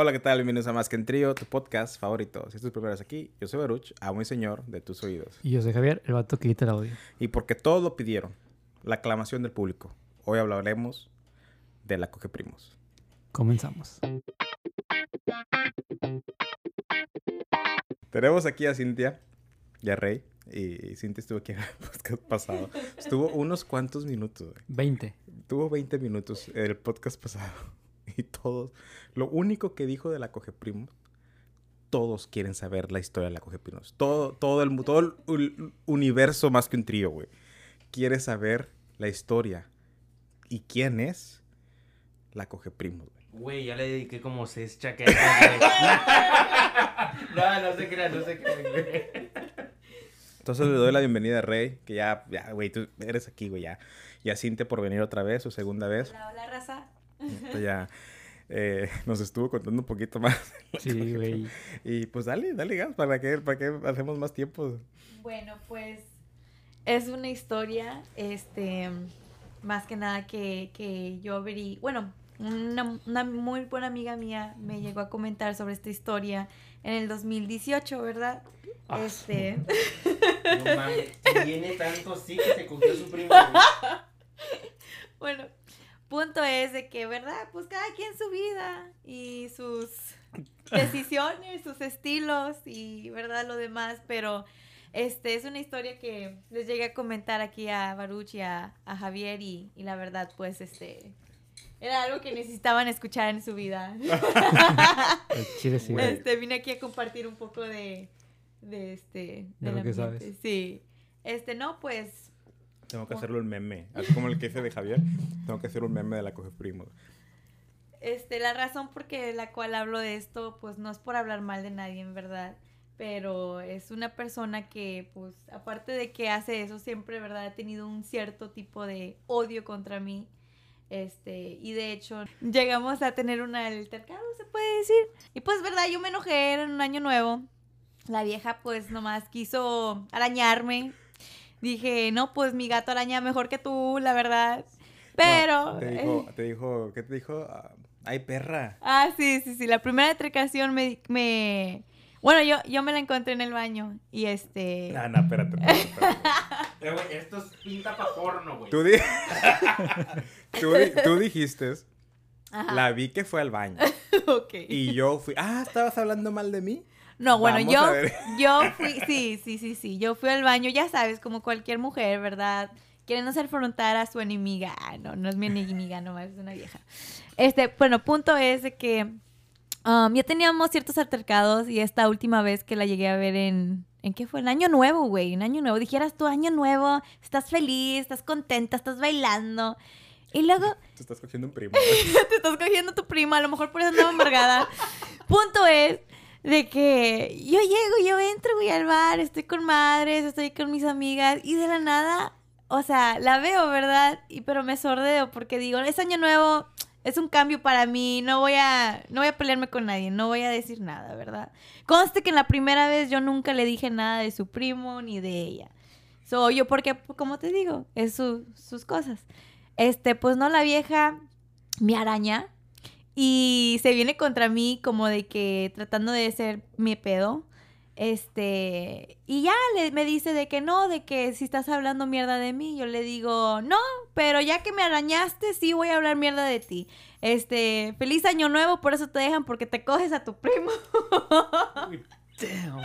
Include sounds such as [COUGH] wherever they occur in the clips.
Hola, ¿qué tal? Bienvenidos a Más que en Trío, tu podcast favorito. Si estás primero aquí, yo soy Baruch, amo y señor de tus oídos. Y yo soy Javier, el vato que quita el audio. Y porque todos lo pidieron, la aclamación del público. Hoy hablaremos de la Coge Primos. Comenzamos. Tenemos aquí a Cintia y a Rey. Y Cintia estuvo aquí en el podcast pasado. Estuvo unos cuantos minutos. 20. Tuvo 20 minutos el podcast pasado. Y [LAUGHS] todos, lo único que dijo de la Coge Primos, todos quieren saber la historia de la Coge Primos. Todo, todo, el, todo el universo más que un trío, güey. Quiere saber la historia. ¿Y quién es la Coge Primos, güey? Güey, ya le dediqué como seis chaquetas, güey. [LAUGHS] no, no se crean, no se crean, güey. Entonces le doy la bienvenida a Rey, que ya, ya, güey, tú eres aquí, güey, ya. Y a Cintia por venir otra vez, su segunda vez. Hola, hola, raza. Esto ya eh, [LAUGHS] nos estuvo contando un poquito más. Sí, güey. Y pues dale, dale gas, ¿para qué, para qué hacemos más tiempo? Bueno, pues es una historia, este, más que nada que, que yo verí, bueno, una, una muy buena amiga mía me llegó a comentar sobre esta historia en el 2018, ¿verdad? Ah, Este, [LAUGHS] [LAUGHS] No mames, si viene tanto sí que se cogió su primo, bueno, punto es de que, ¿verdad? Pues cada quien su vida y sus [LAUGHS] decisiones, sus estilos y, ¿verdad? Lo demás, pero este es una historia que les llegué a comentar aquí a Baruch y a, a Javier y, y la verdad, pues, este, era algo que necesitaban escuchar en su vida. [LAUGHS] [LAUGHS] Este, vine aquí a compartir un poco de, de este, De lo que sabes. Sí. Este, no, pues, Tengo que hacerlo el meme. Así como el que hice de Javier, tengo que hacer un meme de la Coge Primos. Este, la razón por la cual hablo de esto, pues no es por hablar mal de nadie, en verdad. Pero es una persona que, pues, aparte de que hace eso, siempre, ¿verdad? Ha tenido un cierto tipo de odio contra mí. Este, y de hecho, llegamos a tener un altercado, se puede decir. Y pues, ¿verdad? Yo me enojé, era un año nuevo. La vieja, pues, nomás quiso arañarme. Dije, no, pues mi gato araña mejor que tú, la verdad. Pero. No, te dijo, te dijo, ¿qué te dijo? Ah, Ay, perra. Ah, sí, sí, sí. La primera trecación me, me... Bueno, yo, yo me la encontré en el baño y este... No, no, espérate, espérate, espérate. [LAUGHS] Eh, güey, esto es pinta pa' porno, güey. Tú, di- [LAUGHS] tú, di- tú dijiste, Ajá. la vi que fue al baño. [LAUGHS] ok. Y yo fui, ah, ¿estabas hablando mal de mí? No, bueno, Vamos yo, [LAUGHS] yo fui, sí, sí, sí, sí. Yo fui al baño, ya sabes, como cualquier mujer, ¿verdad? Quieren hacer afrontar a su enemiga. Ah, no, no es mi enemiga, nomás es una vieja. Este, bueno, punto es de que um, ya teníamos ciertos altercados y esta última vez que la llegué a ver en... ¿En qué fue? En Año Nuevo, güey. En Año Nuevo. Dijeras tú, Año Nuevo, estás feliz, estás contenta, estás bailando. Y luego [LAUGHS] Te estás cogiendo un primo. [LAUGHS] te estás cogiendo tu prima, a lo mejor por eso andaba amargada. Punto es de que yo llego, yo entro, güey, al bar, estoy con madres, estoy con mis amigas y de la nada, o sea, la veo, ¿verdad? Y pero me sordeo porque digo, es año nuevo, es un cambio para mí, no voy a no voy a pelearme con nadie, no voy a decir nada, ¿verdad? Conste que en la primera vez yo nunca le dije nada de su primo ni de ella. So, yo porque como te digo, es su- sus cosas. Este, pues no la vieja me araña y se viene contra mí como de que tratando de ser mi pedo. Este, y ya le, me dice de que no, de que si estás hablando mierda de mí, yo le digo, no, pero ya que me arañaste, sí voy a hablar mierda de ti. Este, feliz año nuevo, por eso te dejan porque te coges a tu primo. [LAUGHS] Damn.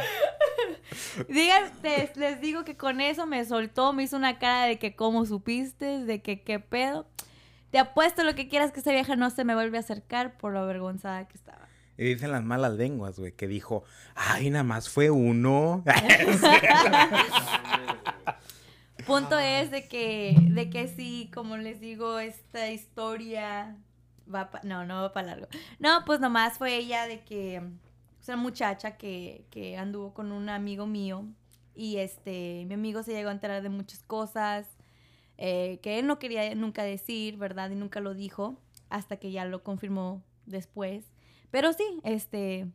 Digan, les, les digo que con eso me soltó, me hizo una cara de que cómo supiste, de que qué pedo. Te apuesto lo que quieras que esa vieja no se me vuelve a acercar por lo avergonzada que estaba. Y dicen las malas lenguas, güey, que dijo, ay, nada más fue uno. [LAUGHS] Punto es de que, de que sí, como les digo, esta historia va pa- no, no va para largo. No, pues nomás fue ella de que, es una muchacha que, que anduvo con un amigo mío y este, mi amigo se llegó a enterar de muchas cosas eh, que él no quería nunca decir, ¿verdad? Y nunca lo dijo hasta que ya lo confirmó después. Pero sí, este,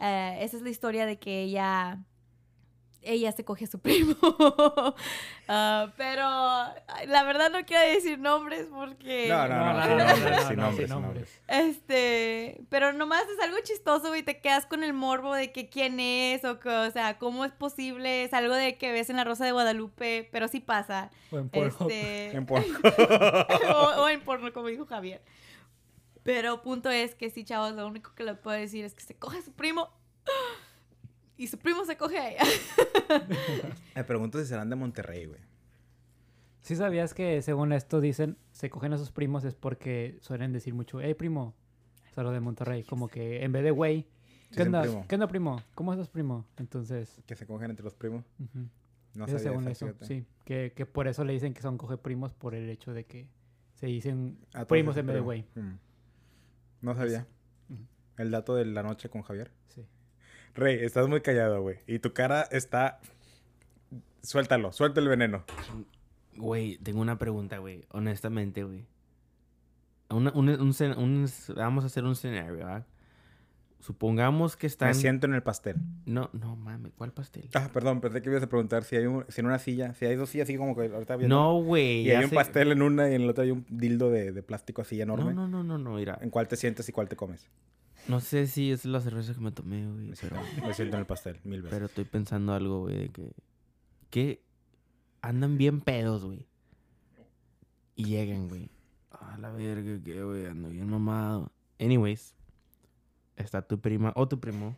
eh, esa es la historia de que ella ella se coge a su [LAUGHS] primo. Ah, pero la verdad no quiero decir nombres porque... No, no, no, No, sin no, no, nombres, no, sin no, nombres, sin sin nombres. Este, pero nomás es algo chistoso y te quedas con el morbo de que quién es o, que, o sea, cómo es posible, es algo de que ves en la Rosa de Guadalupe, pero sí pasa. O en Pornhub. Este, [LAUGHS] En [LAUGHS] porno. o, o en porno, como dijo Javier. Pero punto es que sí, chavos, lo único que le puedo decir es que se coge a su primo y su primo se coge a ella. [LAUGHS] Me pregunto si serán de Monterrey, güey. ¿Sí sabías que según esto dicen, se cogen a sus primos es porque suelen decir mucho, hey primo, o sea, lo de Monterrey, como que en vez de güey, ¿qué onda? primo. ¿Qué onda primo? ¿Cómo estás primo? Entonces, Que se cogen entre los primos. No Eso sabía según eso, fíjate. sí, que, que por eso le dicen que son coge primos por el hecho de que se dicen Ah, primos en vez de güey. Mm. No sabía. Ujú. El dato de la noche con Javier. Sí. Rey, estás muy callado, güey. Y tu cara está... Suéltalo, suelta el veneno. Güey, tengo una pregunta, güey. Honestamente, güey. Una- un- un cen- un- vamos a hacer un escenario, ¿verdad? Supongamos que Me están... siento en el pastel. No, no mames, ¿cuál pastel? Ah, perdón, pensé que ibas a preguntar si hay un, si en una silla, si hay dos sillas así como que ahorita viendo. No, güey. Y hay un pastel en una y en la otra hay un dildo de, de plástico así enorme. No, no, no, no, no, mira. ¿En cuál te sientes y cuál te comes? No sé si es la cerveza que me tomé, güey. Me Pero, siento, me siento en el pastel, mil veces. pero estoy pensando algo, güey, de que... Que andan bien pedos, güey. Y llegan, güey. A la verga, que, güey, ando bien mamado. Anyways. Está tu prima o tu primo.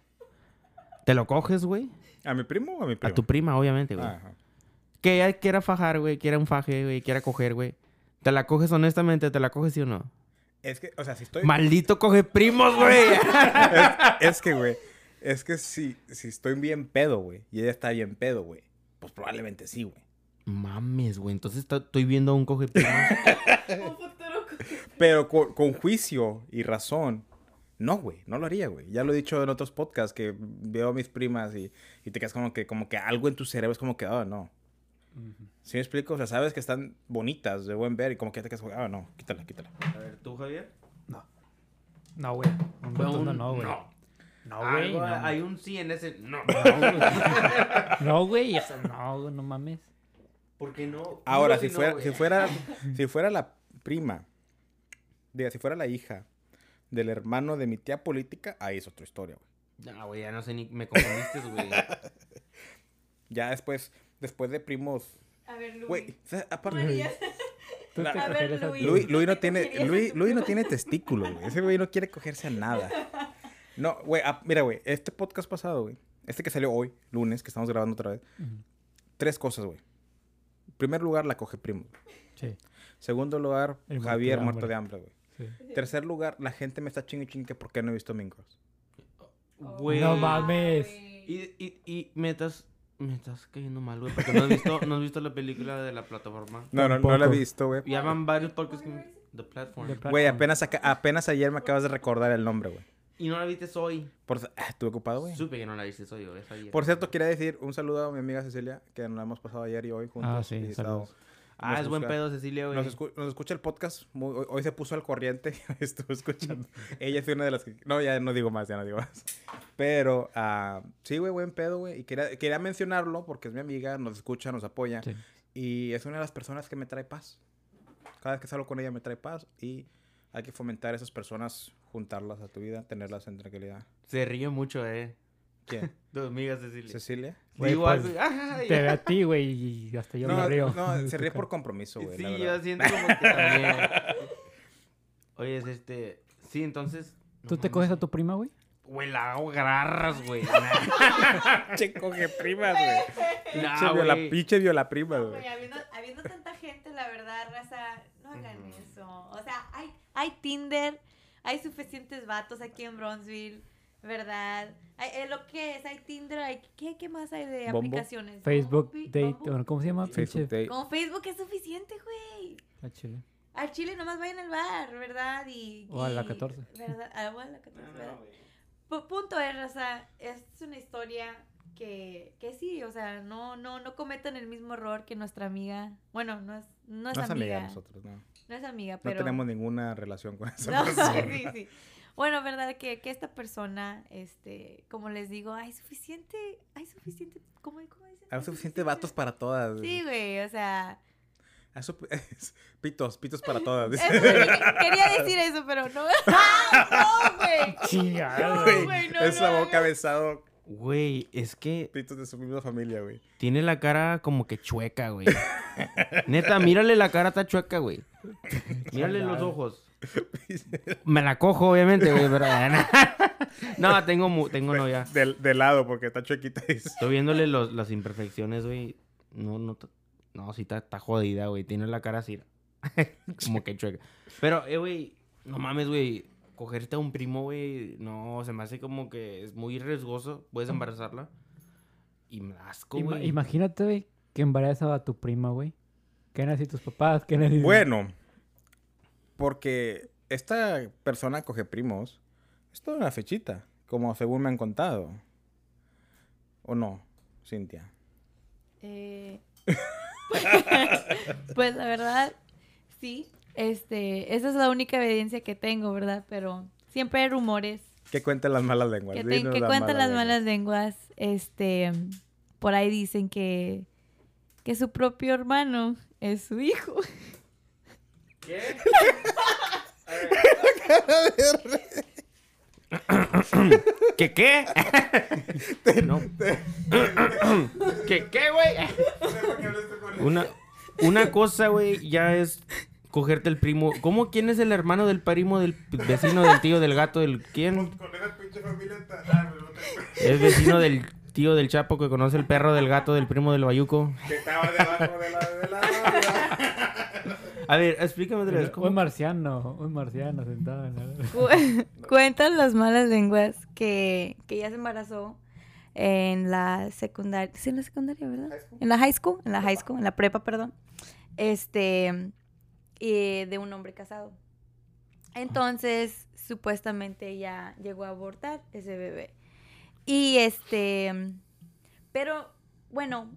¿Te lo coges, güey? ¿A mi primo o a mi primo? A tu prima, obviamente, güey. Ajá. Que ella quiera fajar, güey. Quiera un faje, güey. Quiera coger, güey. ¿Te la coges honestamente? ¿Te la coges sí o no? Es que, o sea, si estoy... ¡Maldito coge primos, güey! [LAUGHS] es, es que, güey, es que si, si estoy bien pedo, güey, y ella está bien pedo, güey, pues probablemente sí, güey. Mames, güey. Entonces to- estoy viendo a un coge primos. [LAUGHS] Pero con, con juicio y razón, no, güey, no lo haría, güey. Ya lo he dicho en otros podcasts que veo a mis primas y, y te quedas como que, como que algo en tu cerebro es como que, oh, no. ¿Sí me explico? O sea, sabes que están bonitas, de buen ver, y como que te quedas ah, no, quítala, quítala. A ver, ¿tú, Javier? No, güey. Un rotundo no, güey. No. No, güey. No, Hay un sí en ese. No. No, güey. [LAUGHS] No, güey, no mames. ¿Por qué no? Ahora, si no, fuera, si fuera, [LAUGHS] si fuera la prima, diga, si fuera la hija del hermano de mi tía política, ahí es otra historia, güey. No, güey, ya no sé ni. Me confundiste, güey. [LAUGHS] Ya después, después de primos, A ver, Luis. güey, o sea, aparte, María. [LAUGHS] Tú te A ver, Luis. Luis, Luis no ¿Qué tiene, Luis, no tiene testículos, güey. Ese güey no quiere cogerse a nada. No, güey, ah, mira, güey, este podcast pasado, güey, este que salió hoy, lunes, que estamos grabando otra vez, tres cosas, güey. En primer lugar, la coge primo. Sí, Segundo lugar, El Javier de muerto de hambre, güey. sí. Tercer lugar, la gente me está chingue chingue que por qué no he visto Girls. Güey. No mames. Y, y, y me estás. Me estás cayendo mal, güey. Porque no has visto, no has visto la película de la plataforma. No, no, no la he visto, güey. Ya van varios podcasts que. The Platform. Güey, apenas, apenas ayer me acabas de recordar el nombre, güey. Y no la viste hoy. Por, ah, estuve ocupado, güey. Supe que no la viste hoy, güey. Por cierto, quería decir un saludo a mi amiga Cecilia, que nos la hemos pasado ayer y hoy juntos. Ah, sí, saludos. Ah, es buen pedo, Cecilia, güey. Nos, escu- nos escucha el podcast. muy- hoy, hoy se puso al corriente. [LAUGHS] Estuvo escuchando. [LAUGHS] Ella es una de las que. No, ya no digo más, ya no digo más. Pero ah, sí, güey, buen pedo, güey. Y quería, quería mencionarlo porque es mi amiga, nos escucha, nos apoya. Sí. Y es una de las personas que me trae paz. Cada vez que salgo con ella me trae paz. Y hay que fomentar a esas personas, juntarlas a tu vida, tenerlas en tranquilidad. Se ríe mucho, eh. ¿Quién? Tu [LAUGHS] amiga Cecilia. ¿Cecilia? Güey, Digo pues, algo. Ay, Te ve a ti, güey, y hasta yo no, me río. no, se ríe [LAUGHS] por compromiso, güey. Sí, yo siento como que también. [LAUGHS] Oye, es este. Sí, entonces. ¿Tú te coges a tu prima, güey? Güey, la hago garras, güey. Che, coge primas, güey. Pinche No, viola, güey. pinche viola prima, güey. Güey, habiendo, habiendo tanta gente, la verdad, raza, no hagan eso. O sea, hay, hay Tinder, hay suficientes vatos aquí en Bronzeville, ¿verdad? Hay, eh, lo que es, hay Tinder, hay, ¿qué, qué más hay de Bumble. aplicaciones? Facebook Date, bueno, ¿cómo se llama? Facebook Date. Con Facebook es suficiente, güey. Ah, chile. Al Chile nomás vayan al bar, ¿verdad? Y, O a la y- 14. ¿Verdad? Ah, o a la 14, ¿verdad? Pu- punto es, raza, es una historia que, que sí, o sea, no, no, no cometan el mismo error que nuestra amiga. Bueno, no es, no es No es amiga amiga. de nosotros, no. No es amiga, No pero. tenemos ninguna relación con [LAUGHS] esa No, persona. sí, sí. Bueno, verdad que, que esta persona, este, como les digo, hay suficiente, hay suficiente, ¿cómo, cómo dicen? Hay suficiente vatos para todas. güey. Sí, güey, o sea, su- [LAUGHS] Pitos, pitos para todas. [LAUGHS] eso, [LAUGHS] quería decir eso, pero no. ¡Ah, no, güey! Chingado. No, Güey, güey, no, esa no, boca no. besado Güey, es que pitos de su misma familia, güey. tiene la cara como que chueca, güey. Neta, mírale la cara, está chueca, güey. Mírale los ojos. Me la cojo, obviamente, güey, pero... [LAUGHS] no, tengo, mu- tengo novia. De, de lado, porque está chuequita. Estoy viéndole los- las imperfecciones, güey. No, no, no, sí está, está jodida, güey. Tiene la cara así. [LAUGHS] Como que chueca. Pero, eh, güey, no mames, güey. Cogerte a un primo, güey, no, se me hace como que es muy riesgoso. Puedes embarazarla. Y me asco, Ima- güey. imagínate, güey, que embarazaba a tu prima, güey. ¿Qué así tus papás? ¿Qué así? Bueno, porque esta persona coge primos. Es toda una fechita, como según me han contado. ¿O no, Cintia? Eh, [LAUGHS] pues la verdad, sí. Este, esa es la única evidencia que tengo, ¿verdad? Pero siempre hay rumores ¿Qué cuentan las malas lenguas? que, te- que cuentan las lenguas. malas lenguas. Este, por ahí dicen que, que su propio hermano es su hijo. [LAUGHS] ¿Qué qué? no. ¿Qué qué, güey? Una, una cosa, güey, ya es cogerte el primo. ¿Cómo? ¿Quién es el hermano del primo del vecino del tío del gato del quién? Es vecino del tío del Chapo que conoce el perro del gato del primo del Bayuco. que estaba debajo de la... De la A ver, explícame otra vez. ¿cómo? Un marciano, un marciano sentado en la... Cu- [LAUGHS] Cuentan las malas lenguas que, que ella se embarazó en la secundaria. Sí, en la secundaria, ¿verdad? En la high school, en la high school, en la prepa, perdón. Este, y de un hombre casado. Entonces, supuestamente ella llegó a abortar ese bebé. Y este, pero bueno,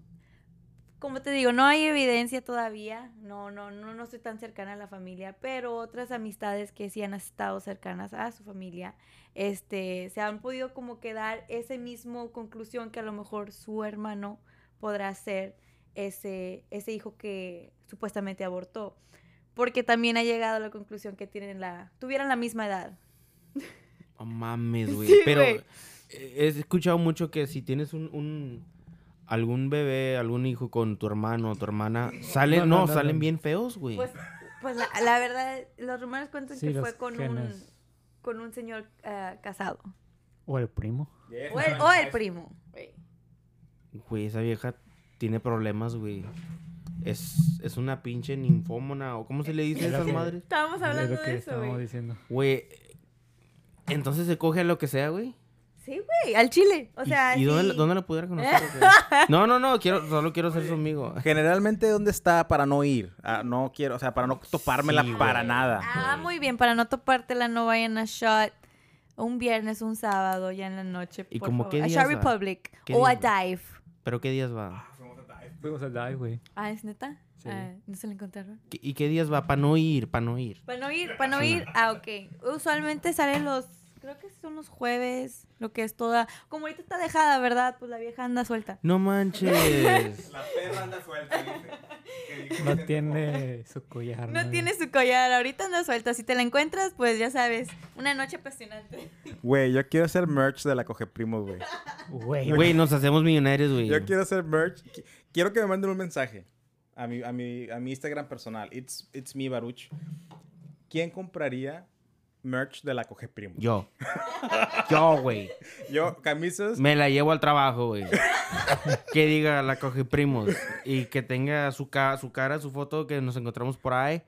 como te digo, no hay evidencia todavía. No, no, no, no estoy tan cercana a la familia, pero otras amistades que sí han estado cercanas a su familia, este, se han podido como quedar ese mismo conclusión que a lo mejor su hermano podrá ser ese, ese hijo que supuestamente abortó. Porque también ha llegado a la conclusión que tienen la, tuvieran la misma edad. No mames, güey. Sí, Pero he escuchado mucho que si tienes un, un- algún bebé, algún hijo con tu hermano o tu hermana, salen, No, no, no, no, salen no. bien feos, güey. Pues, pues la, la verdad, los rumores cuentan Sí, que fue con un, con un señor ah, casado. O el primo. O el, o el primo. güey. Güey, esa vieja tiene problemas, güey. Es, es una pinche ninfómona, o ¿cómo se le dice a esas madres? Estábamos Es hablando lo que de eso, güey. Güey, entonces se coge a lo que sea, güey. Sí, güey, al chile. O ¿Y- sea, ¿Y, dónde, sí. la- dónde la pudiera conocer? [LAUGHS] No, no, no, quiero, solo quiero ser su amigo. Generalmente, ¿dónde está para no ir? Ah, no quiero, o sea, para no topármela Sí, güey. para nada. Ah, muy bien, para no topártela, no vayan a Shot un viernes, un sábado, ya en la noche. ¿Y por como favor. qué A días Shot va? Republic ¿Qué o a? Dive. ¿Pero qué días va? Fuimos al dive, güey. Ah, ¿es neta? Sí. Ah, ¿No se la encontraron? ¿Qué- ¿Y qué días va? Para no ir, para no ir. Para no ir, para no ir. Ah, ok. Usualmente salen los, creo que son los jueves, lo que es toda. Como ahorita está dejada, ¿verdad? Pues la vieja anda suelta. No manches. [LAUGHS] La perra anda suelta, No tiene su collar. No tiene su collar, ahorita anda suelta. Si te la encuentras, pues ya sabes, una noche apasionante. Güey, yo quiero hacer merch de la Coge Primos, güey. Güey, Güey, nos hacemos millonarios, güey. Yo quiero hacer merch. Qui- Quiero que me manden un mensaje a mi, a mi, a mi Instagram personal. It's, it's me, Baruch. ¿Quién compraría merch de la Coge Primos? Yo. Yo, güey. Yo, camisas. Me la llevo al trabajo, güey. que diga la coge primos. Y que tenga su, ca- su cara, su foto, que nos encontramos por ahí.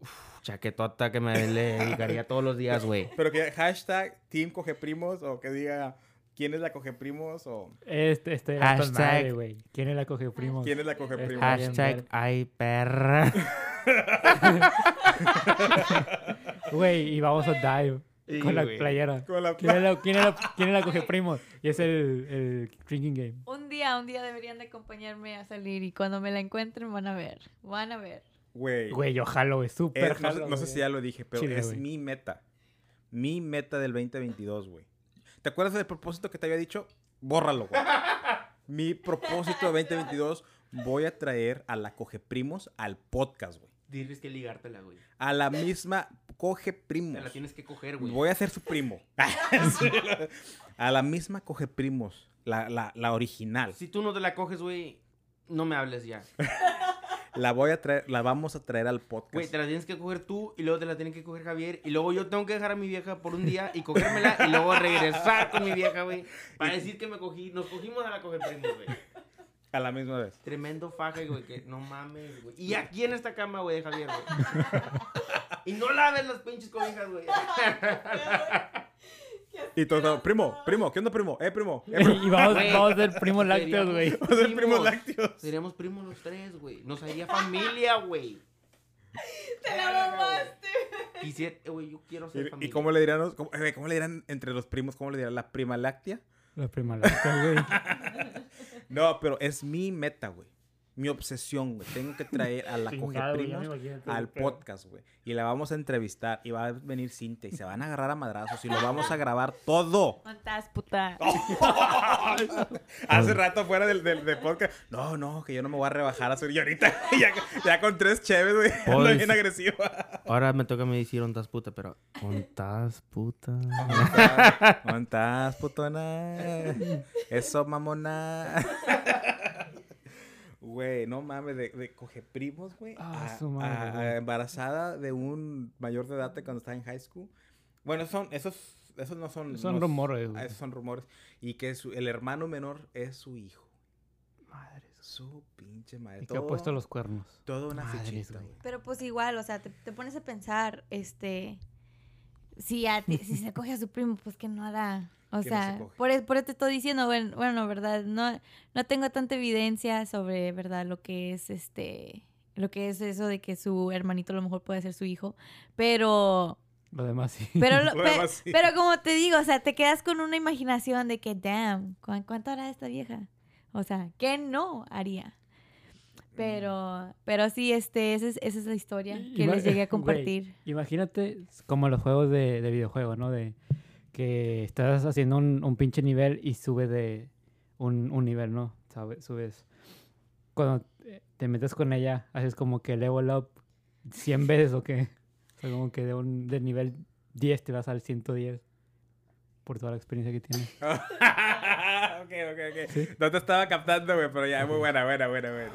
Uf, chaquetota que me le dedicaría todos los días, güey. Pero que hashtag Team Coge Primos o que diga quién es la Coge Primos o Este, este Hashtag- madre, güey. ¿Quién es la coge primo? quién es la Coge Es Primos. hashtag- ay perra. [LAUGHS] Güey, y vamos a dive. Sí, con la playera. Con la ¿Quién es la, quién es la- quién es la coge primo? Y es el, el drinking game. Un día, un día deberían de acompañarme a salir y cuando me la encuentren van a ver. Van a ver. Güey. Güey, yo jalo, es súper no, no sé si ya lo dije, pero Chile, es mi meta. Mi meta del 2022, güey. ¿Te acuerdas del propósito que te había dicho? Bórralo, güey. [LAUGHS] mi propósito de 2022, voy a traer a la Coge Primos al podcast, güey. Diles que ligártela, güey. A la misma Coge Primos. Te la tienes que coger, güey. Voy a ser su primo. [LAUGHS] [LAUGHS] a la misma Coge Primos. La, la, la original. Si tú no te la coges, güey, no me hables ya. La voy a traer, la vamos a traer al podcast. Güey, te la tienes que coger tú y luego te la tiene que coger Javier. Y luego yo tengo que dejar a mi vieja por un día y cogérmela y luego regresar con mi vieja, güey. Para decir que me cogí. Nos cogimos a la coger primos, güey. A la misma vez. Tremendo faje, güey, que no mames, güey. Y aquí en esta cama, güey, de Javier, güey. Y no laves las pinches cobijas, güey. [LAUGHS] Y todo, primo, primo, ¿qué onda, primo? Eh, primo. Eh, primo. y vamos, vamos a ser primos lácteos, güey. Vamos a ser primos lácteos. Seríamos primos los tres, güey. Nos haría familia, güey. ¡Te la mamaste! Quisiera, güey, yo quiero ser ¿Y, y familia. cómo le dirán, cómo, eh, cómo le dirán entre los primos? ¿Cómo le dirán la prima láctea? La prima láctea, güey. [LAUGHS] No, pero es mi meta, güey. Mi obsesión, güey. Tengo que traer a la [LAUGHS] coge me primos al podcast, güey. Y la vamos a entrevistar y va a venir Cintia y se van a agarrar a madrazos y lo vamos a grabar todo. ¿Cuántas, puta? [LAUGHS] Hace rato fuera del, del, del podcast. No, no, que yo no me voy a rebajar a subir. Y ahorita [LAUGHS] ya, ya con tres cheves, güey. Ando Pues- bien agresiva. Ahora me toca a mí decir ontas puta, pero. Ontas puta. ¿Dónde estás, putona? Eso, mamona. Güey, no mames, de, de coge primos, güey. Ah, a- su madre, a- a güey. embarazada de un mayor de edad de cuando estaba en high school. Bueno, son, esos, esos no son... Son no- rumores, ah, güey. Esos son rumores. Y que su- el hermano menor es su hijo. Madre. Su pinche madre. Y que ha Todo- puesto los cuernos. Toda una Madres, fichita, güey. güey. Pero pues igual, o sea, te, te pones a pensar, este, si, a ti- si se [LAUGHS] coge a su primo, pues que no hará. O Que no se sea, por, e- por eso te estoy diciendo, bueno, bueno, verdad, no, no tengo tanta evidencia sobre, verdad, lo que es este, lo que es eso de que su hermanito a lo mejor puede ser su hijo, pero, Lo demás sí. pero, [LAUGHS] lo- Lo pe- demás sí. pero como te digo, o sea, te quedas con una imaginación de que, damn, ¿cu- ¿cuánto hará esta vieja? O sea, ¿qué no haría? Pero, pero sí, este, esa es, esa es la historia que Ima- les llegué a [LAUGHS] compartir. Imagínate como los juegos de, de videojuego, ¿no? De que estás haciendo un, un pinche nivel y sube de un, un nivel, ¿no? Sabe- Subes. Cuando te- te metes con ella, haces como que level up 100 [LAUGHS] veces o qué. O sea, como que de un de nivel 10 te vas al 110 por toda la experiencia que tienes. [LAUGHS] ok, ok, ok. No te estaba captando, güey, pero ya, muy buena, buena, buena, buena.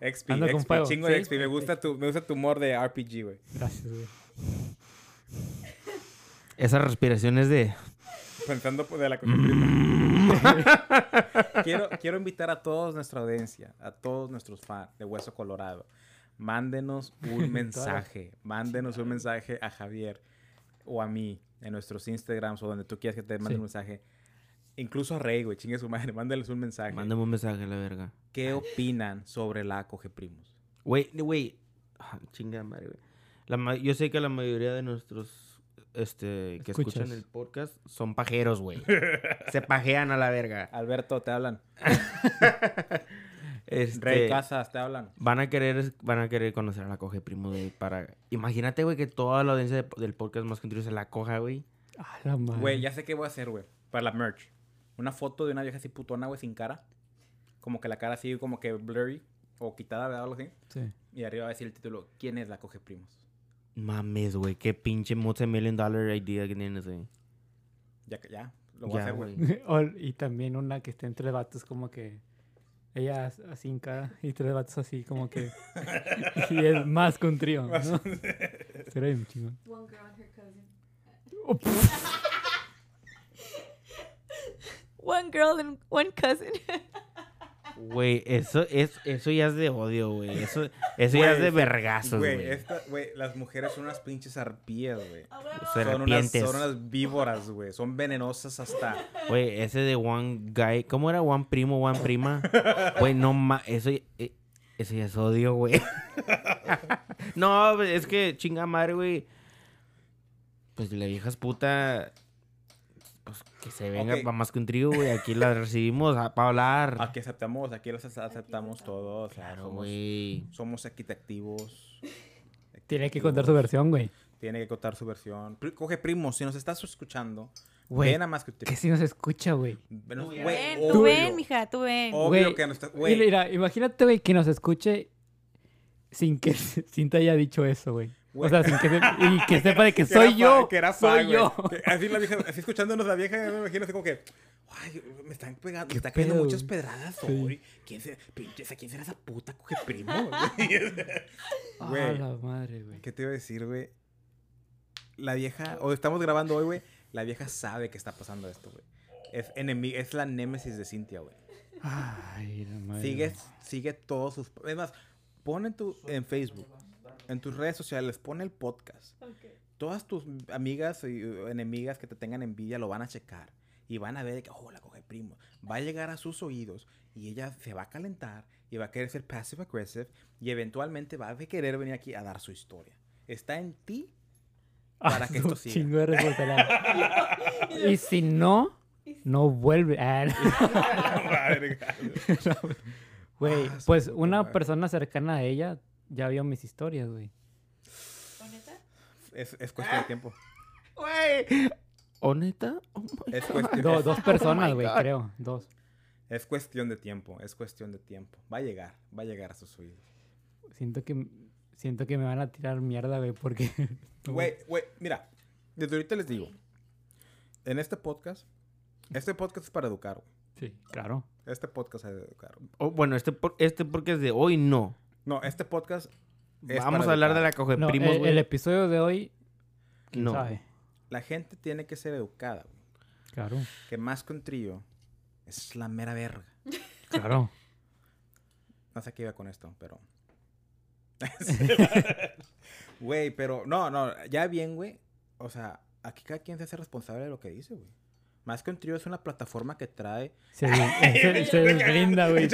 XP, Ando con XP, fuego. chingo de Sí, XP. Me sí. gusta tu, me gusta tu humor de RPG, güey. Gracias, güey. Esa respiración es de. Pensando de la [LAUGHS] quiero, quiero invitar a toda nuestra audiencia, a todos nuestros fans de Hueso Colorado. Mándenos un [LAUGHS] mensaje. Mándenos un mensaje a Javier o a mí en nuestros Instagrams o donde tú quieras que te mande Sí. un mensaje. Incluso a Rey, güey, chingue su madre. [LAUGHS] Mándeles un mensaje. Mándame un mensaje a la verga. ¿Qué opinan sobre la Coge Primos? Güey, güey. Ah, Chinga madre, güey. La Yo sé que la mayoría de nuestros este, que Escuchas. escuchan el podcast son pajeros, güey. [LAUGHS] Se pajean a la verga. Alberto, te hablan. [LAUGHS] Este, Rey Casas, te hablan. Van a querer, van a querer conocer a la coge primo, güey, para... Imagínate, güey, que toda la audiencia de- del podcast más que se la coja, güey. Ah, la madre. Güey, ya sé qué voy a hacer, güey. Para la merch. Una foto de una vieja así putona, güey, sin cara. Como que la cara así, como que blurry. O quitada, ¿verdad? Algo así. Sí. Y arriba va a decir el título, ¿quién es la coge primos? Mames, güey, qué pinche multi-million dollar idea que tienes, güey. Ya, que- ya, lo voy a Ya, hacer, güey. [LAUGHS] y también una que esté entre vatos como que ella as- así en cara y tres vatos así como que [LAUGHS] y es más que un trío, [LAUGHS] ¿no? Sería bien chingón. One girl and her cousin. Oh, pff, One girl and one cousin. [LAUGHS] Güey, eso, es, eso ya es de odio, güey. Eso, eso ya es de vergazos, Güey, güey. las mujeres son unas pinches arpías, güey. Son unas, son unas víboras, güey. Son venenosas hasta... Güey, ese de One Guy, ¿cómo era? One Primo, One Prima. Güey, no ma, eso, eh, eso ya es odio, güey. [LAUGHS] no, es que chinga madre, güey. Pues la vieja es puta. Que se venga Ok. pa' más que un trío, güey. Aquí la recibimos para hablar. Aquí aceptamos, aquí los aceptamos todos. Claro, somos, güey. somos equitativos. Tiene que contar su versión, güey. Tiene que contar su versión. Coge primo, si nos estás escuchando, Güey, ven a más que un Que si nos escucha, güey. Ven, güey, Ven, obvio, tú ven, mija, tú ven. Obvio Güey, que no está. Mira, Güey, mira, imagínate, güey, que nos escuche sin que [LAUGHS] sin te haya dicho eso, güey. O sea, sin que se- y que [LAUGHS] sepa de que que soy era yo. que era soy yo. Así la vieja, así escuchándonos la vieja, me imagino así como que. Ay, me están pegando, me ¿Qué está cayendo pedo, muchas pedradas Sí. hoy. ¿Quién, se, ¿Quién será esa puta coge primo? Güey. [LAUGHS] la madre, güey. ¿Qué te iba a decir, güey? La vieja, o estamos grabando hoy, güey. La vieja sabe que está pasando esto, güey. Es, enemi- es la némesis de Cintia, güey. Ay, la madre. Sigue, sigue todos sus. Es más, pon en, tu, en Facebook, en tus redes sociales, pon el podcast. Todas tus amigas y uh, enemigas que te tengan envidia lo van a checar. Y van a ver que, oh, la coge primo. Va a llegar a sus oídos y ella se va a calentar y va a querer ser passive aggressive y eventualmente va a querer venir aquí a dar su historia. Está en ti para que Ah, [LAUGHS] esto un siga. chingo de [LAUGHS] y si no, no vuelve. Ah, no. [LAUGHS] Güey, Ah, su pues una persona cercana a ella ya vio mis historias, güey. es, es cuestión de tiempo. [LAUGHS] Güey. ¿O neta? Oh my Es God. cuestión, Do- dos personas, my güey, creo. Dos. es cuestión de tiempo. Es cuestión de tiempo. Va a llegar. Va a llegar a sus oídos. Siento que, siento que me van a tirar mierda, güey, porque... [LAUGHS] Güey, güey, mira, desde ahorita les digo, en este podcast, este podcast es para educar, güey. Sí, claro. Este podcast es de educar. Oh, bueno, este, por- este porque es de hoy no. No, este podcast es Vamos a hablar de la coge No, primos, el, episodio de hoy, quién No. sabe. La gente tiene que ser educada, güey. Claro, Que más que un trío es la mera verga. [LAUGHS] claro. No sé qué iba con esto, pero... [LAUGHS] [LAUGHS] Güey, pero no, no, ya bien, güey. O sea, aquí cada quien se hace responsable de lo que dice, güey. Más que un trío es una plataforma que trae... Se, [LAUGHS] se- se desbrinda, güey.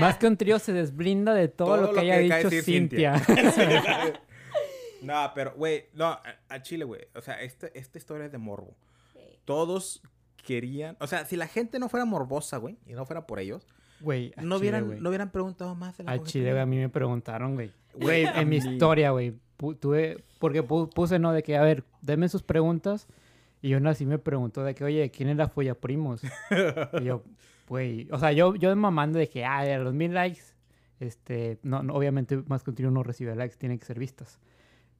Más que un trío se desbrinda de todo, lo que haya dicho Cintia. [LAUGHS] no, pero, güey, no, a, Chile, güey. O sea, este, esta historia es de morbo. Todos querían. O sea, si la gente no fuera morbosa, güey, y no fuera por ellos, Güey, a no, Chile, hubieran, no hubieran preguntado más de la A Chile, güey, a mí me preguntaron, güey. Güey, en mi historia, güey. Tuve, porque pu- puse, ¿no? De que, a ver, denme sus preguntas. Y una así me preguntó de que, oye, ¿quién era Folla Primos? y yo, [LAUGHS] güey, o sea, yo, yo mamando de que, ah, a los mil likes, este, no, no, obviamente más que un trío no recibe likes, tienen que ser vistas.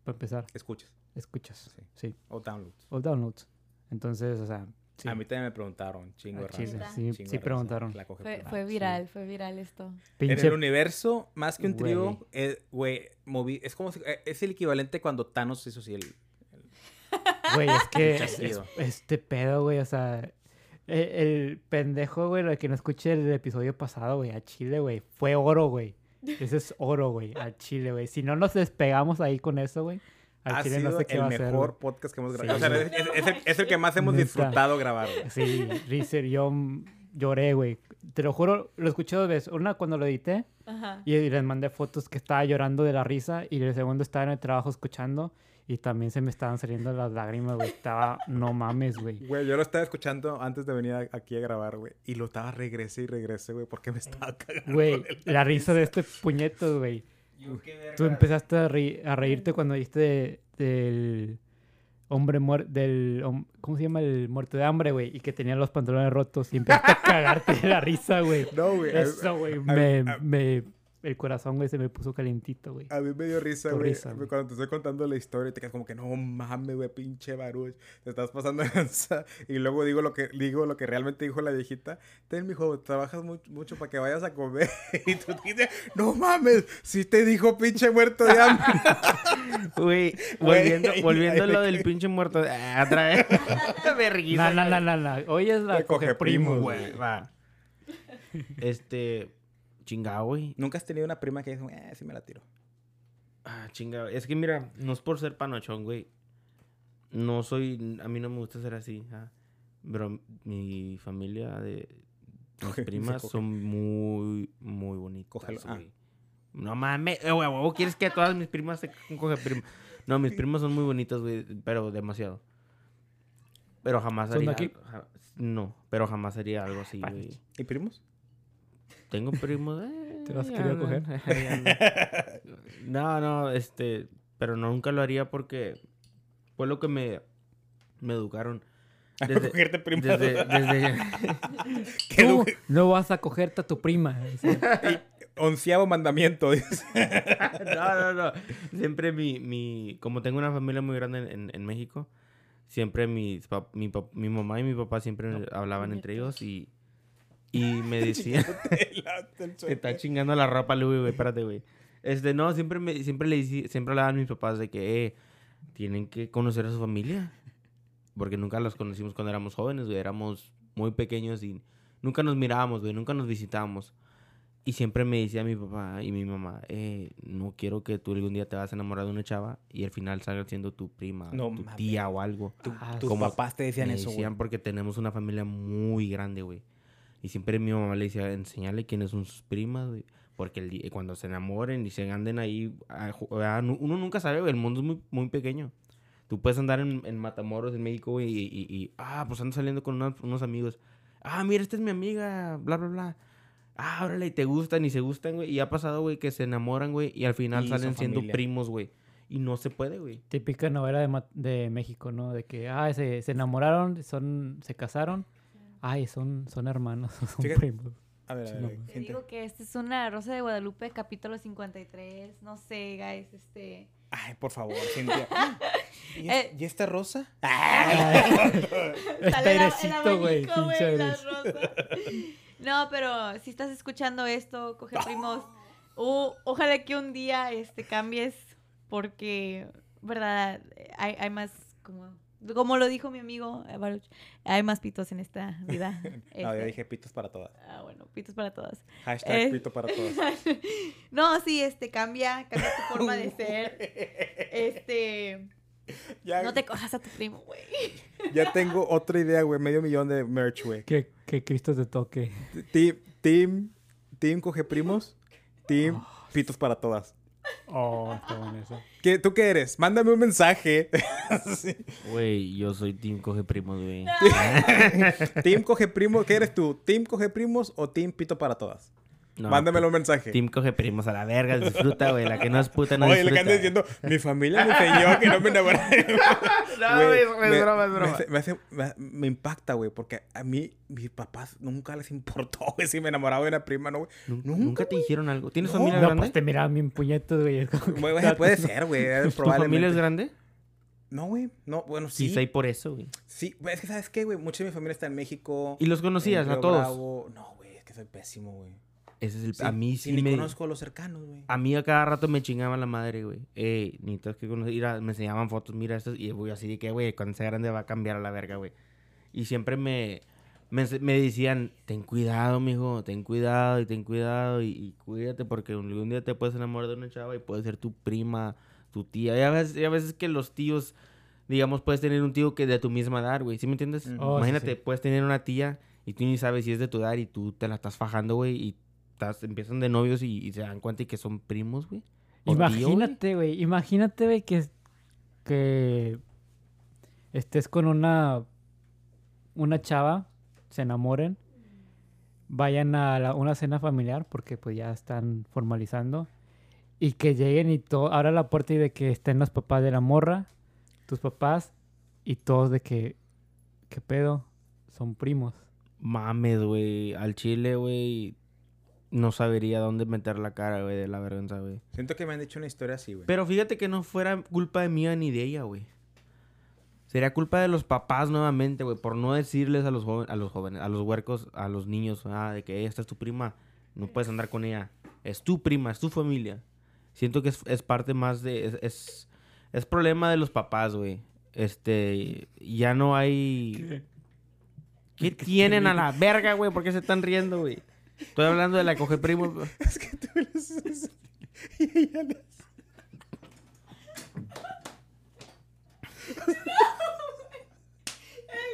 Para empezar, Escuchas. escuchas. Sí. Sí, O downloads. o downloads. Entonces, o sea, sí. A mí también me preguntaron, chingo de a Chile, raza, sí, chingo sí raza, preguntaron. la coge Fue, fue sí. viral, fue viral esto. En Pinche el universo, más que un trío, Güey. eh, moví, es como si- eh, es el equivalente cuando Thanos hizo así el, Güey, es [LAUGHS] que es- este pedo, güey, o sea, el, el pendejo, güey, el que no escuché el episodio pasado, güey, a Chile, güey, fue oro, güey. Ese es oro, güey, al Chile, güey. Si no nos despegamos ahí con eso, güey, al ha Chile sido no sé qué el va a ser. mejor güey. podcast que hemos Sí, grabado. o sea, es, es- es el, es el que más hemos disfrutado grabar. güey. Sí, Rizer, yo lloré, güey. Te lo juro, lo escuché dos veces. Una cuando lo edité Ajá. y les mandé fotos que estaba llorando de la risa y el segundo estaba en el trabajo escuchando y también se me estaban saliendo las lágrimas, güey. Estaba, no mames, güey. Güey, yo lo estaba escuchando antes de venir a- aquí a grabar, güey. Y lo estaba regrese y regrese, güey, porque me estaba cagando. Güey, la risa de este puñeto, güey. Tú empezaste a, reí- a reírte cuando viste de- del hombre muerto, del... ¿Cómo se llama? El muerto de hambre, güey. Y que tenía los pantalones rotos y empezaste a cagarte de la risa, güey. No, güey. Eso, güey. Me, me, el corazón, güey, se me puso calientito, güey. A mí me dio risa, güey. risa, güey. Cuando te estoy contando la historia, te quedas como que no mames, güey, pinche baruch. Te estás pasando de lanza. Y luego digo lo que digo lo que realmente dijo la viejita. Ten, mijo, trabajas mu- mucho para que vayas a comer. [LAUGHS] y tú dices, no mames, si te dijo pinche muerto de hambre. [LAUGHS] Güey, volviendo, volviendo a lo del pinche muerto. Ah, otra vez. [LAUGHS] Verguiza, No, no, no, no, no. Hoy es la De coge güey. Güey, va. Este. Chingado, güey. Nunca has tenido una prima que dice, eh, sí me la tiro. Ah, chingado. Es que mira, no es por ser panochón, güey. No soy. A mí no me gusta ser así. ah. Pero mi familia de. Mis primas son muy, muy bonitas. Cógelo. Ah. güey. No mames, eh, güey, huevo, ¿quieres que todas mis primas se cogen primo? No, mis primos son muy bonitos, güey, pero demasiado. Pero jamás ¿Son de haría... aquí? ja- no, pero jamás haría algo así, güey. ¿Y primos? Tengo primos... eh, ¿Te andan, ahí [LAUGHS] andan. No, no, este... Pero nunca lo haría porque fue lo que me, me educaron. [LAUGHS] A Desde, cogerte desde, desde, [LAUGHS] ¿Qué Tú no vas a cogerte a tu prima. Onceavo mandamiento. dice. no, no, no. Siempre mi, mi... Como tengo una familia muy grande en, en- en México, siempre mis mi, mi mamá y mi papá siempre hablaban entre ellos y... Y me [LAUGHS] decían... [LAUGHS] Te está chingando la ropa, Louis, güey. Espérate, güey. Este, no, siempre, me, siempre le siempre hablaban mis papás de que, eh, tienen que conocer a su familia. Porque nunca los conocimos cuando éramos jóvenes, güey. Éramos muy pequeños y nunca nos mirábamos, güey. Nunca nos visitábamos. Y siempre me decía mi papá y mi mamá, eh, no quiero que tú algún día te vas a enamorar de una chava y al final salga siendo tu prima, No tu tía o algo. Tu- Ah, tus como papás te decían me eso, güey. decían porque tenemos una familia muy grande, güey. Y siempre mi mamá le decía, enseñale quiénes son sus primas, güey. Porque el día- cuando se enamoren y se anden ahí, a ju- a- nu- uno nunca sabe, güey. El mundo es muy, muy pequeño. Tú puedes andar en, en Matamoros, en México, güey, y, y- y, ah, pues ando saliendo con unos, unos amigos. Ah, mira, esta es mi amiga, bla, bla, bla. Ah, órale, y te gustan y se gustan, güey. Y ha pasado, güey, que se enamoran, güey, y al final Y salen siendo primos, güey. Y no se puede, güey. Típica novela de, de México, ¿no? De que, ah, se, se enamoraron, son, se casaron. Ay, son, son hermanos, [LAUGHS] son Fíjate- primos. A ver, a ver, gente. Te digo que esta es una Rosa de Guadalupe, capítulo 53. No sé, guys, este... Ay, por favor, Cintia. [LAUGHS] ¿Y, es- Eh. ¿y esta rosa? [LAUGHS] Está Sale el- el airecito, güey. No, pero si estás escuchando esto, coge primos. o- ojalá que un día este, cambies, porque, ¿verdad? Hay, hay más, como, como lo dijo mi amigo eh, Baruch, hay más pitos en esta vida. [LAUGHS] No, ya Este, dije pitos para todas. Ah, bueno, pitos para todas. Hashtag Eh. pito para todas. [LAUGHS] no, sí, este, cambia, cambia tu forma de [LAUGHS] ser. Este, Ya, no te cojas a tu primo, güey. ya tengo otra idea, güey. Medio millón de merch, güey. Que, que Cristo te toque. Team, team, team coge primos. Team Ah, pitos para todas. Oh, está bueno eso. ¿Qué, ¿Tú qué eres? Mándame un mensaje. [LAUGHS] Sí. Güey, yo soy Team Coge Primos, güey. [LAUGHS] Team coge primos. ¿Qué eres tú? ¿Team coge primos o team pito para todas? No, Mándamelo un mensaje. Team Coge Primos a la verga, disfruta, güey. La que no es puta no Oye, le disfruta. que anda diciendo, mi familia me enseñó que no me enamoré. [LAUGHS] No, Güey, es broma, es me broma. hace- Me, hace- me- me impacta, güey, porque a mí, mis papás nunca les importó, [LAUGHS] güey, si me enamoraba de una prima, ¿no, güey? Nun- Nunca, ¿Nunca te dijeron algo? ¿Tienes No. familia No, grande? pues te miraban bien puñetos, güey. puede ser, güey, [LAUGHS] eh, ¿Tu familia es grande? No, güey, no, bueno, sí. Quizá y por eso, güey. Sí, güey, es que, ¿sabes qué, güey? Mucha de mi familia está en México. ¿Y los conocías a todos? Bravo. No, güey, es que soy pésimo, güey. Ese es el... Sí, a mí sí ni me... conozco a los cercanos, güey. A mí a cada rato me chingaba la madre, güey. Eh, necesitas que conocer... Mira, me enseñaban fotos, mira estas. Y güey, así de que, güey, cuando sea grande va a cambiar a la verga, güey. Y siempre me... Me, me decían, ten cuidado, mijo, ten cuidado y ten cuidado y, y cuídate porque algún día te puedes enamorar de una chava y puede ser tu prima, tu tía. Y a veces, y a veces que los tíos, digamos, puedes tener un tío que de tu misma edad, güey. ¿Sí me entiendes? Oh, sí, Imagínate, sí. puedes tener una tía y tú ni sabes si es de tu edad y tú te la estás fajando, güey, y estás, empiezan de novios y, y se dan cuenta y que son primos, güey. Imagínate, güey. Imagínate, güey, que, que estés con una, una chava, se enamoren, vayan a la- una cena familiar, porque pues ya están formalizando, y que lleguen y todo, ahora la puerta y de que estén los papás de la morra, tus papás, y todos de que, ¿qué pedo? Son primos. Mames, güey. Al chile, güey. No sabería dónde meter la cara, güey, de la vergüenza, güey. Siento que me han dicho una historia así, güey. Pero fíjate que no fuera culpa de mía ni de ella, güey. Sería culpa de los papás nuevamente, güey, por no decirles a los jóvenes, a los jóvenes, a los huercos, a los niños, ah, de que "Eh, esta es tu prima, no puedes andar con ella. Es tu prima, es tu familia. Siento que es, es parte más de. Es, es, es problema de los papás, güey. Este. Ya no hay. ¿Qué tienen a la verga, güey? ¿Por qué se están riendo, güey? Estoy hablando de la coge primo. [LAUGHS] Es que tú le haces así, y ella le hace- El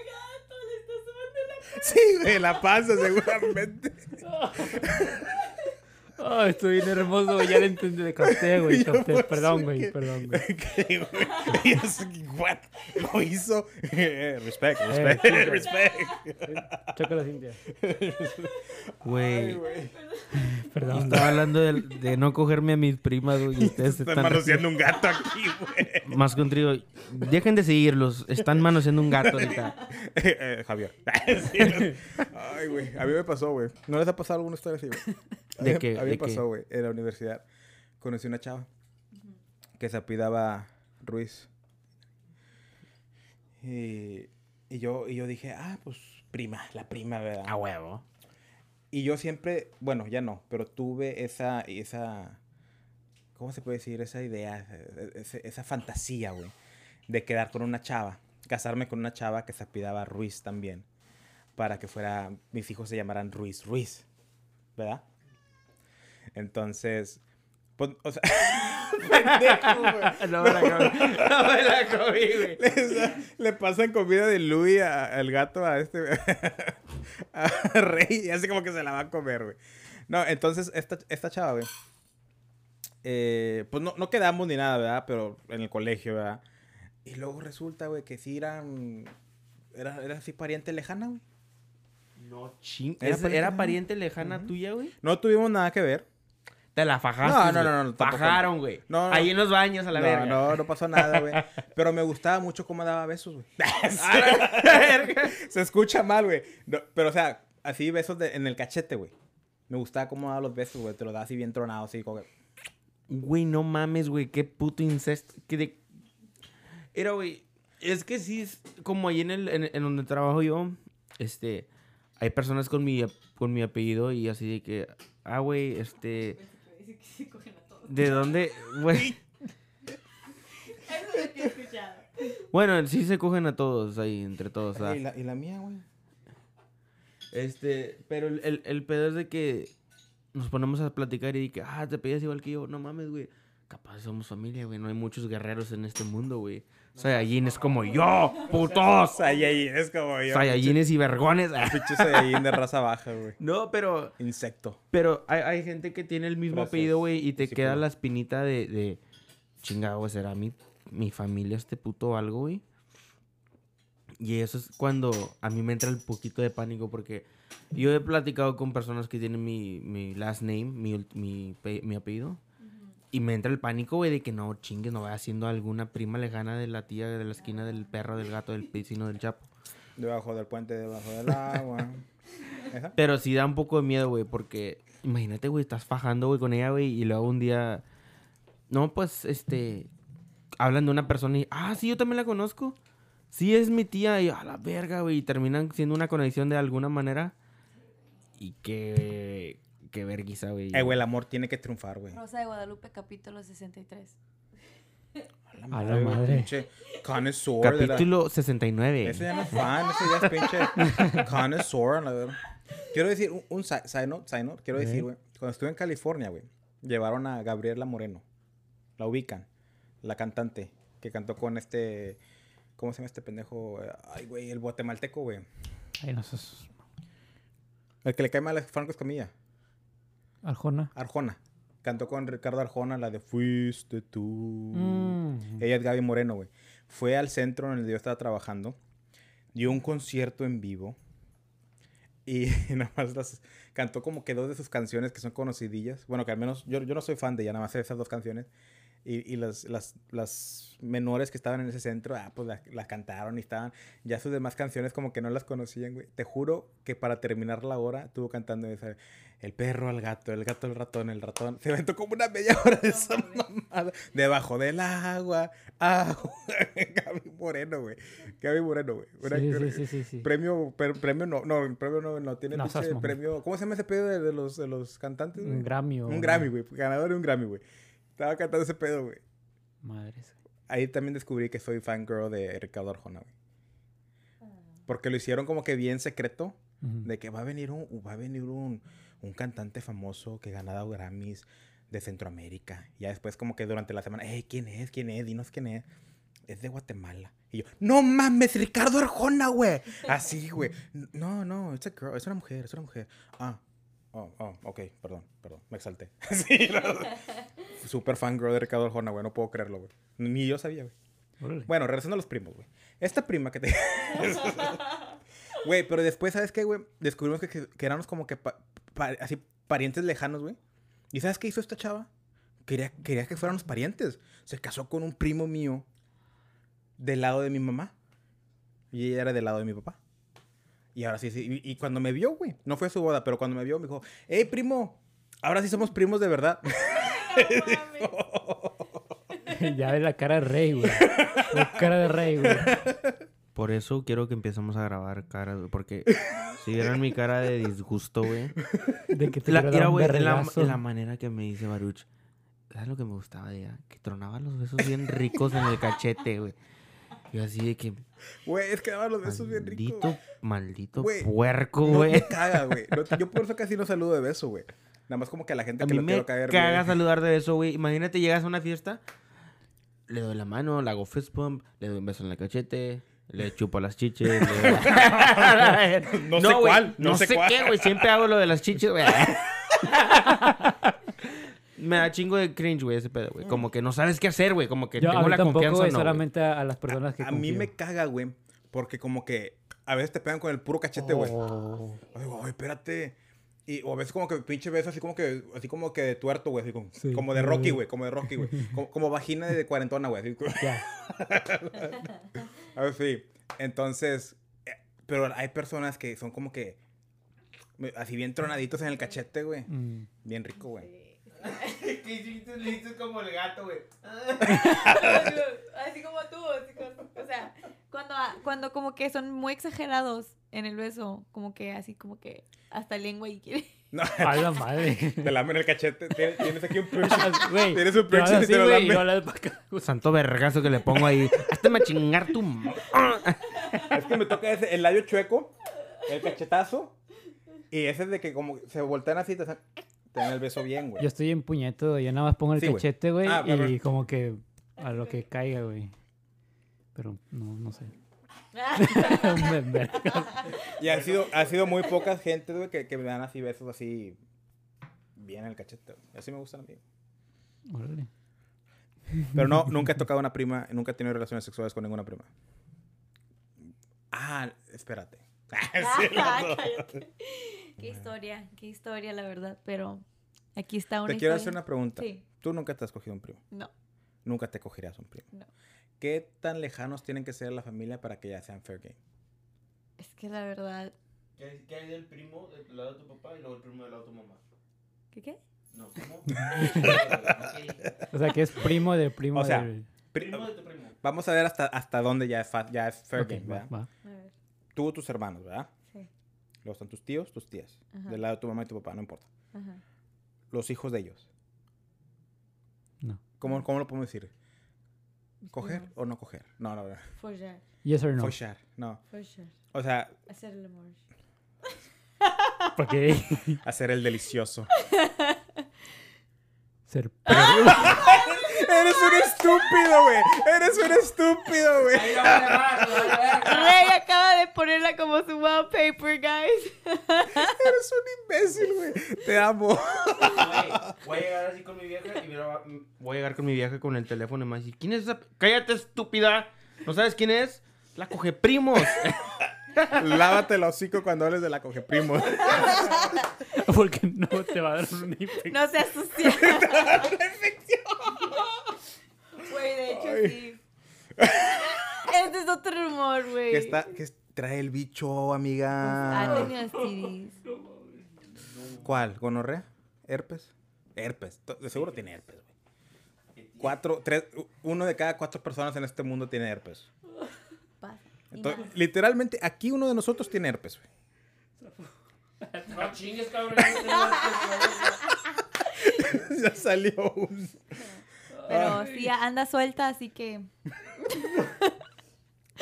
gato le está sumando la Sí, güey, la panza seguramente. [LAUGHS] Oh, estoy bien hermoso. Ya lo entendí. De capté, [LAUGHS] güey. Pues, Perdón, güey. [LAUGHS] ¿qué? Perdón, güey. What? Lo hizo. respect, respect, Eh, respect. [LAUGHS] Chócala, Cintia. Ay, Güey. güey. Perdón. Estaba hablando de, de no cogerme a mis primas, güey. Ustedes Están están manoseando un gato aquí, güey. más que un trío. Dejen de seguirlos. Están manoseando un gato ahorita. Eh, eh, Javier. Ay, güey. A mí me pasó, güey. ¿No les ha pasado alguna historia así, güey? A ¿De mí-? A mí ¿De me pasó, güey. En la universidad conocí una chava que se apidaba Ruiz. Y, y yo, y yo dije, ah, pues prima, la prima, ¿verdad? A huevo. Y yo siempre, bueno, ya no, pero tuve esa, esa, ¿cómo se puede decir? Esa idea, esa, esa fantasía, güey, de quedar con una chava, casarme con una chava que se apidaba Ruiz también, para que fuera, mis hijos se llamaran Ruiz Ruiz, ¿verdad? Entonces, pues, o sea, [LAUGHS] [LAUGHS] pendejo, güey. No me la comí. No me la comí, güey. [LAUGHS] Le, le pasan comida de Louis a- al gato a este a Rey y así como que se la va a comer, güey. No, entonces esta, esta chava, güey. eh, pues no, no quedamos ni nada, ¿verdad? Pero en el colegio, ¿verdad? Y luego resulta, güey, que sí eran. Era, era así pariente lejana, güey. No ching. Era ¿Era, pariente era lejana. pariente lejana tuya, güey? No tuvimos nada que ver. Te la fajaste. No, no, no, no. Fajaron, güey. No, no. Ahí en los baños, a la no, verga. no, no pasó nada, güey. [LAUGHS] Pero me gustaba mucho cómo daba besos, güey. [LAUGHS] [LAUGHS] Se escucha mal, güey. Pero, o sea, así besos de- en el cachete, güey. Me gustaba cómo daba los besos, güey. Te los daba así bien tronado, así como que... Güey, no mames, güey. Qué puto incesto. Qué de... Era, güey. Es que sí, es como ahí en, el, en, en donde trabajo yo, este, hay personas con mi, con mi apellido y así de que, ah, güey, este, ¿de dónde? Güey, Eso es lo que he escuchado. bueno, sí se cogen a todos ahí, entre todos, ¿verdad? ¿Y la, y la mía, güey? Este, pero el, el, el pedo es de que nos ponemos a platicar y que, ah, te pedías igual que yo. No mames, güey. Capaz somos familia, güey. No hay muchos guerreros en este mundo, güey. Saiyajines como yo, putos. Saiyajin, es como yo. Saiyajines y vergones. Pinche Saiyajin de raza baja, güey. No, pero, Insecto. pero hay, hay gente que tiene el mismo Gracias, apellido, güey, y te queda la espinita de, de chingado, güey, será mi, mi familia este puto o algo, güey. Y eso es cuando a mí me entra el poquito de pánico porque yo he platicado con personas que tienen mi, mi last name, mi, mi apellido. Y me entra el pánico, güey, de que no chingues, no vaya siendo alguna prima lejana de la tía de la esquina del perro, del gato, del vecino, del chapo. Debajo del puente, debajo del agua. [LAUGHS] Pero sí da un poco de miedo, güey, porque imagínate, güey, estás fajando, güey, con ella, güey, y luego un día. No, pues, este. Hablan de una persona y. Ah, sí, yo también la conozco. Sí, es mi tía, y a la verga, güey, y terminan siendo una conexión de alguna manera. Y qué. Qué verguiza, güey. Eh, güey, el amor tiene que triunfar, güey. Rosa de Guadalupe, capítulo 63. A la madre. Pinche connoisseur de la- Capítulo 69. Ese ya no es fan, ese ya es pinche [LAUGHS] connoisseur, la verdad. Quiero decir, un, un si- side note, side note, quiero decir, güey, cuando estuve en California, güey, llevaron a Gabriela Moreno. La ubican, la cantante, que cantó con este, ¿cómo se llama este pendejo? Ay, güey, el guatemalteco, güey. Ay, no sos. El que le cae mal a Franco Escamilla, Arjona. Arjona. Cantó con Ricardo Arjona la de Fuiste tú. Mm. Ella es Gaby Moreno, güey. Fue al centro en el que yo estaba trabajando. Dio un concierto en vivo. Y [LAUGHS] nada más las, cantó como que dos de sus canciones que son conocidillas. Bueno, que al menos yo, yo no soy fan de ella, nada más esas dos canciones. Y, y las, las, las menores que estaban en ese centro, ah, pues las las cantaron y estaban. Ya sus demás canciones como que no las conocían, güey. Te juro que para terminar la hora estuvo cantando esa. El perro al gato, el gato al ratón, el ratón. Se aventó como una media hora de esa mamada. Debajo del agua, agua. [LAUGHS] Gaby Moreno, güey. Gaby Moreno, güey. Una- Sí, sí, sí, sí, sí. Premio, per- premio no, no, premio no, no tiene No, premio. ¿Cómo se llama ese pedo de, de los, de los cantantes? Un Grammy. Un Grammy, güey. Ganador de un Grammy, güey. Estaba cantando ese pedo, güey. Madres. Ahí también descubrí que soy fangirl de Ricardo Arjona, güey. Porque lo hicieron como que bien secreto. De que va a venir un, va a venir un, un cantante famoso que ha ganado Grammys de Centroamérica. Ya después como que durante la semana, hey, ¿quién es? ¿Quién es? Dinos quién es. Es de Guatemala. Y yo, no mames, Ricardo Arjona, güey. Así, güey. No, no, es a girl, es una mujer, es una mujer. Ah, Oh, oh, ok, perdón, perdón, me exalté. [LAUGHS] sí, no. Super fan girl de Ricardo Arjona, güey, no puedo creerlo, güey. Ni yo sabía, güey. Órale. Bueno, regresando a los primos, güey. Esta prima que te... [LAUGHS] Güey, pero después, ¿sabes qué, güey? Descubrimos que, que, que éramos como que pa- pa- así parientes lejanos, güey. ¿Y sabes qué hizo esta chava? Quería, quería que fuéramos parientes. Se casó con un primo mío del lado de mi mamá. Y ella era del lado de mi papá. Y ahora sí, sí. Y, y cuando me vio, güey, no fue a su boda, pero cuando me vio, me dijo, hey, primo, ahora sí somos primos de verdad. [LAUGHS] [LAUGHS] [LAUGHS] ya ves la cara de rey, güey. La cara de rey, güey. Por eso quiero que empecemos a grabar caras, güey, porque si vieran mi cara de disgusto, güey. De que te La, mira, güey, en la, la manera que me dice Baruch. ¿Sabes lo que me gustaba de ella? Que tronaba los besos bien ricos en el cachete, güey. Yo así de que... Güey, es que daban los besos bien ricos. Maldito, maldito Güey, puerco, No güey. me caga, güey. No yo por eso casi no saludo de beso, güey. Nada más como que a la gente A que mí lo me quiero caer caga bien. saludar de eso, güey. [LAUGHS] Imagínate, llegas a una fiesta, le doy la mano, le hago fist bump, le doy un beso en el cachete, le chupo las chiches. le doy- [LAUGHS] No sé güey, cuál, no no sé sé cuál. qué, güey. Siempre hago lo de las chiches, güey. [LAUGHS] Me da chingo de cringe, güey, ese pedo, güey. Como que no sabes qué hacer, güey. Como que Yo a tengo mí la tampoco, confianza güey, no, güey. solamente a, a las personas que A mí confío. me caga, güey. Porque como que a veces te pegan con el puro cachete, güey. Oh. Ay, güey, espérate. Y, o a veces como que pinche beso así como que, así como que de tuerto, güey. Así como, Sí. como de Rocky, güey. Como de Rocky, güey. Como, como vagina de cuarentona, güey. así. Ya. A [LAUGHS] ver, sí. Entonces, eh, pero hay personas que son como que así bien tronaditos en el cachete, güey. Mm. Bien rico, güey. [LAUGHS] ¿Qué hiciste? Hiciste como el gato, güey. [LAUGHS] así como tú, así como- o sea, cuando, cuando como que son muy exagerados en el beso, como que así como que hasta lengua y quiere. [LAUGHS] No, A la madre. te lamen el cachete. Tienes, aquí un [LAUGHS] pinche. Güey. Tienes un pinche y te lo la. Santo vergazo que le pongo ahí. Hazte a chingar tu... Es que me toca ese, el labio chueco, el cachetazo. Y ese es de que como se voltean así, te, dan el beso bien, güey. Yo estoy en puñeto, yo nada más pongo el Sí, cachete, güey, Ah, y como que a lo que caiga, güey. Pero no, no sé. [LAUGHS] [LAUGHS] Y ha sido, ha sido muy poca gente, güey, que, que me dan así besos así bien en el cachete. Así me gustan a mí. Órale. Pero no, [LAUGHS] nunca he tocado una prima, nunca he tenido relaciones sexuales con ninguna prima. Ah, espérate. Sí, Ah, cállate. Qué historia, qué historia, la verdad. Pero aquí está una Te quiero historia. hacer una pregunta. Sí, Tú nunca te has cogido un primo. no, Nunca te cogerías un primo. no. ¿Qué tan lejanos tienen que ser la familia para que ya sean fair game? Es que la verdad. ¿Qué, ¿Qué hay del primo del lado de tu papá y luego el primo del lado de tu mamá? ¿Qué qué? No, ¿cómo? [LAUGHS] O sea, que es primo del primo O sea, del... Pri- primo de tu primo. Vamos a ver hasta, hasta dónde ya es, fa- ya es fair game, va, ¿verdad? va. A ver. Tú, tus hermanos, ¿verdad? Sí. Luego están tus tíos, tus tías. Ajá. Del lado de tu mamá y tu papá, no importa. Ajá. Los hijos de ellos. No. ¿Cómo, cómo lo podemos decir? ¿Coger o no coger? No, no, no. Follar. Yes or no. Follar, no. Follar. O sea, Hacer el amor. Porque hacer el delicioso. ser [LAUGHS] Eres un estúpido, güey. Eres un estúpido, güey. Rey acaba de ponerla como su wallpaper, guys. [LAUGHS] Eres un imbécil, güey. Te amo. Voy a llegar así con mi vieja y va- voy a llegar con mi vieja con el teléfono y me va a decir, ¿quién es esa? Cállate, estúpida. ¿No sabes quién es? La coge primos. [LAUGHS] Lávate el hocico cuando hables de la coge primo. [LAUGHS] Porque no te va a dar una infección. No seas sucia. Güey, de hecho Ay. sí. [LAUGHS] Este es otro rumor, güey. Que está, que es- trae el bicho, Ah, amiga. tenía STDs. ¿Cuál? ¿Gonorrea? ¿Herpes? Herpes. De seguro tiene herpes, güey. Cuatro, tres, uno de cada cuatro personas en este mundo tiene herpes. Pasa. Entonces, literalmente, aquí uno de nosotros tiene herpes, güey. No chingues, cabrón. [LAUGHS] ya salió un... [LAUGHS] Pero sí, anda suelta, así que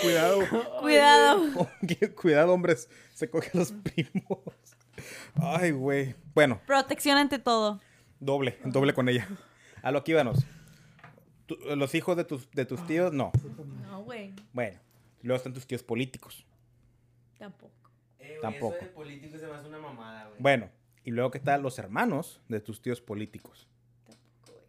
Cuidado. cuidado. [LAUGHS] Cuidado, hombres. Se coge a los primos. Ay, güey. Bueno, Protección ante todo. doble. Doble con ella. A lo que íbamos. Los hijos de tus, de tus tíos, no. No, güey. Bueno. Luego están tus tíos políticos. Tampoco. Tampoco. Eso de político se me hace una mamada, güey. Bueno, Y luego que están los hermanos de tus tíos políticos.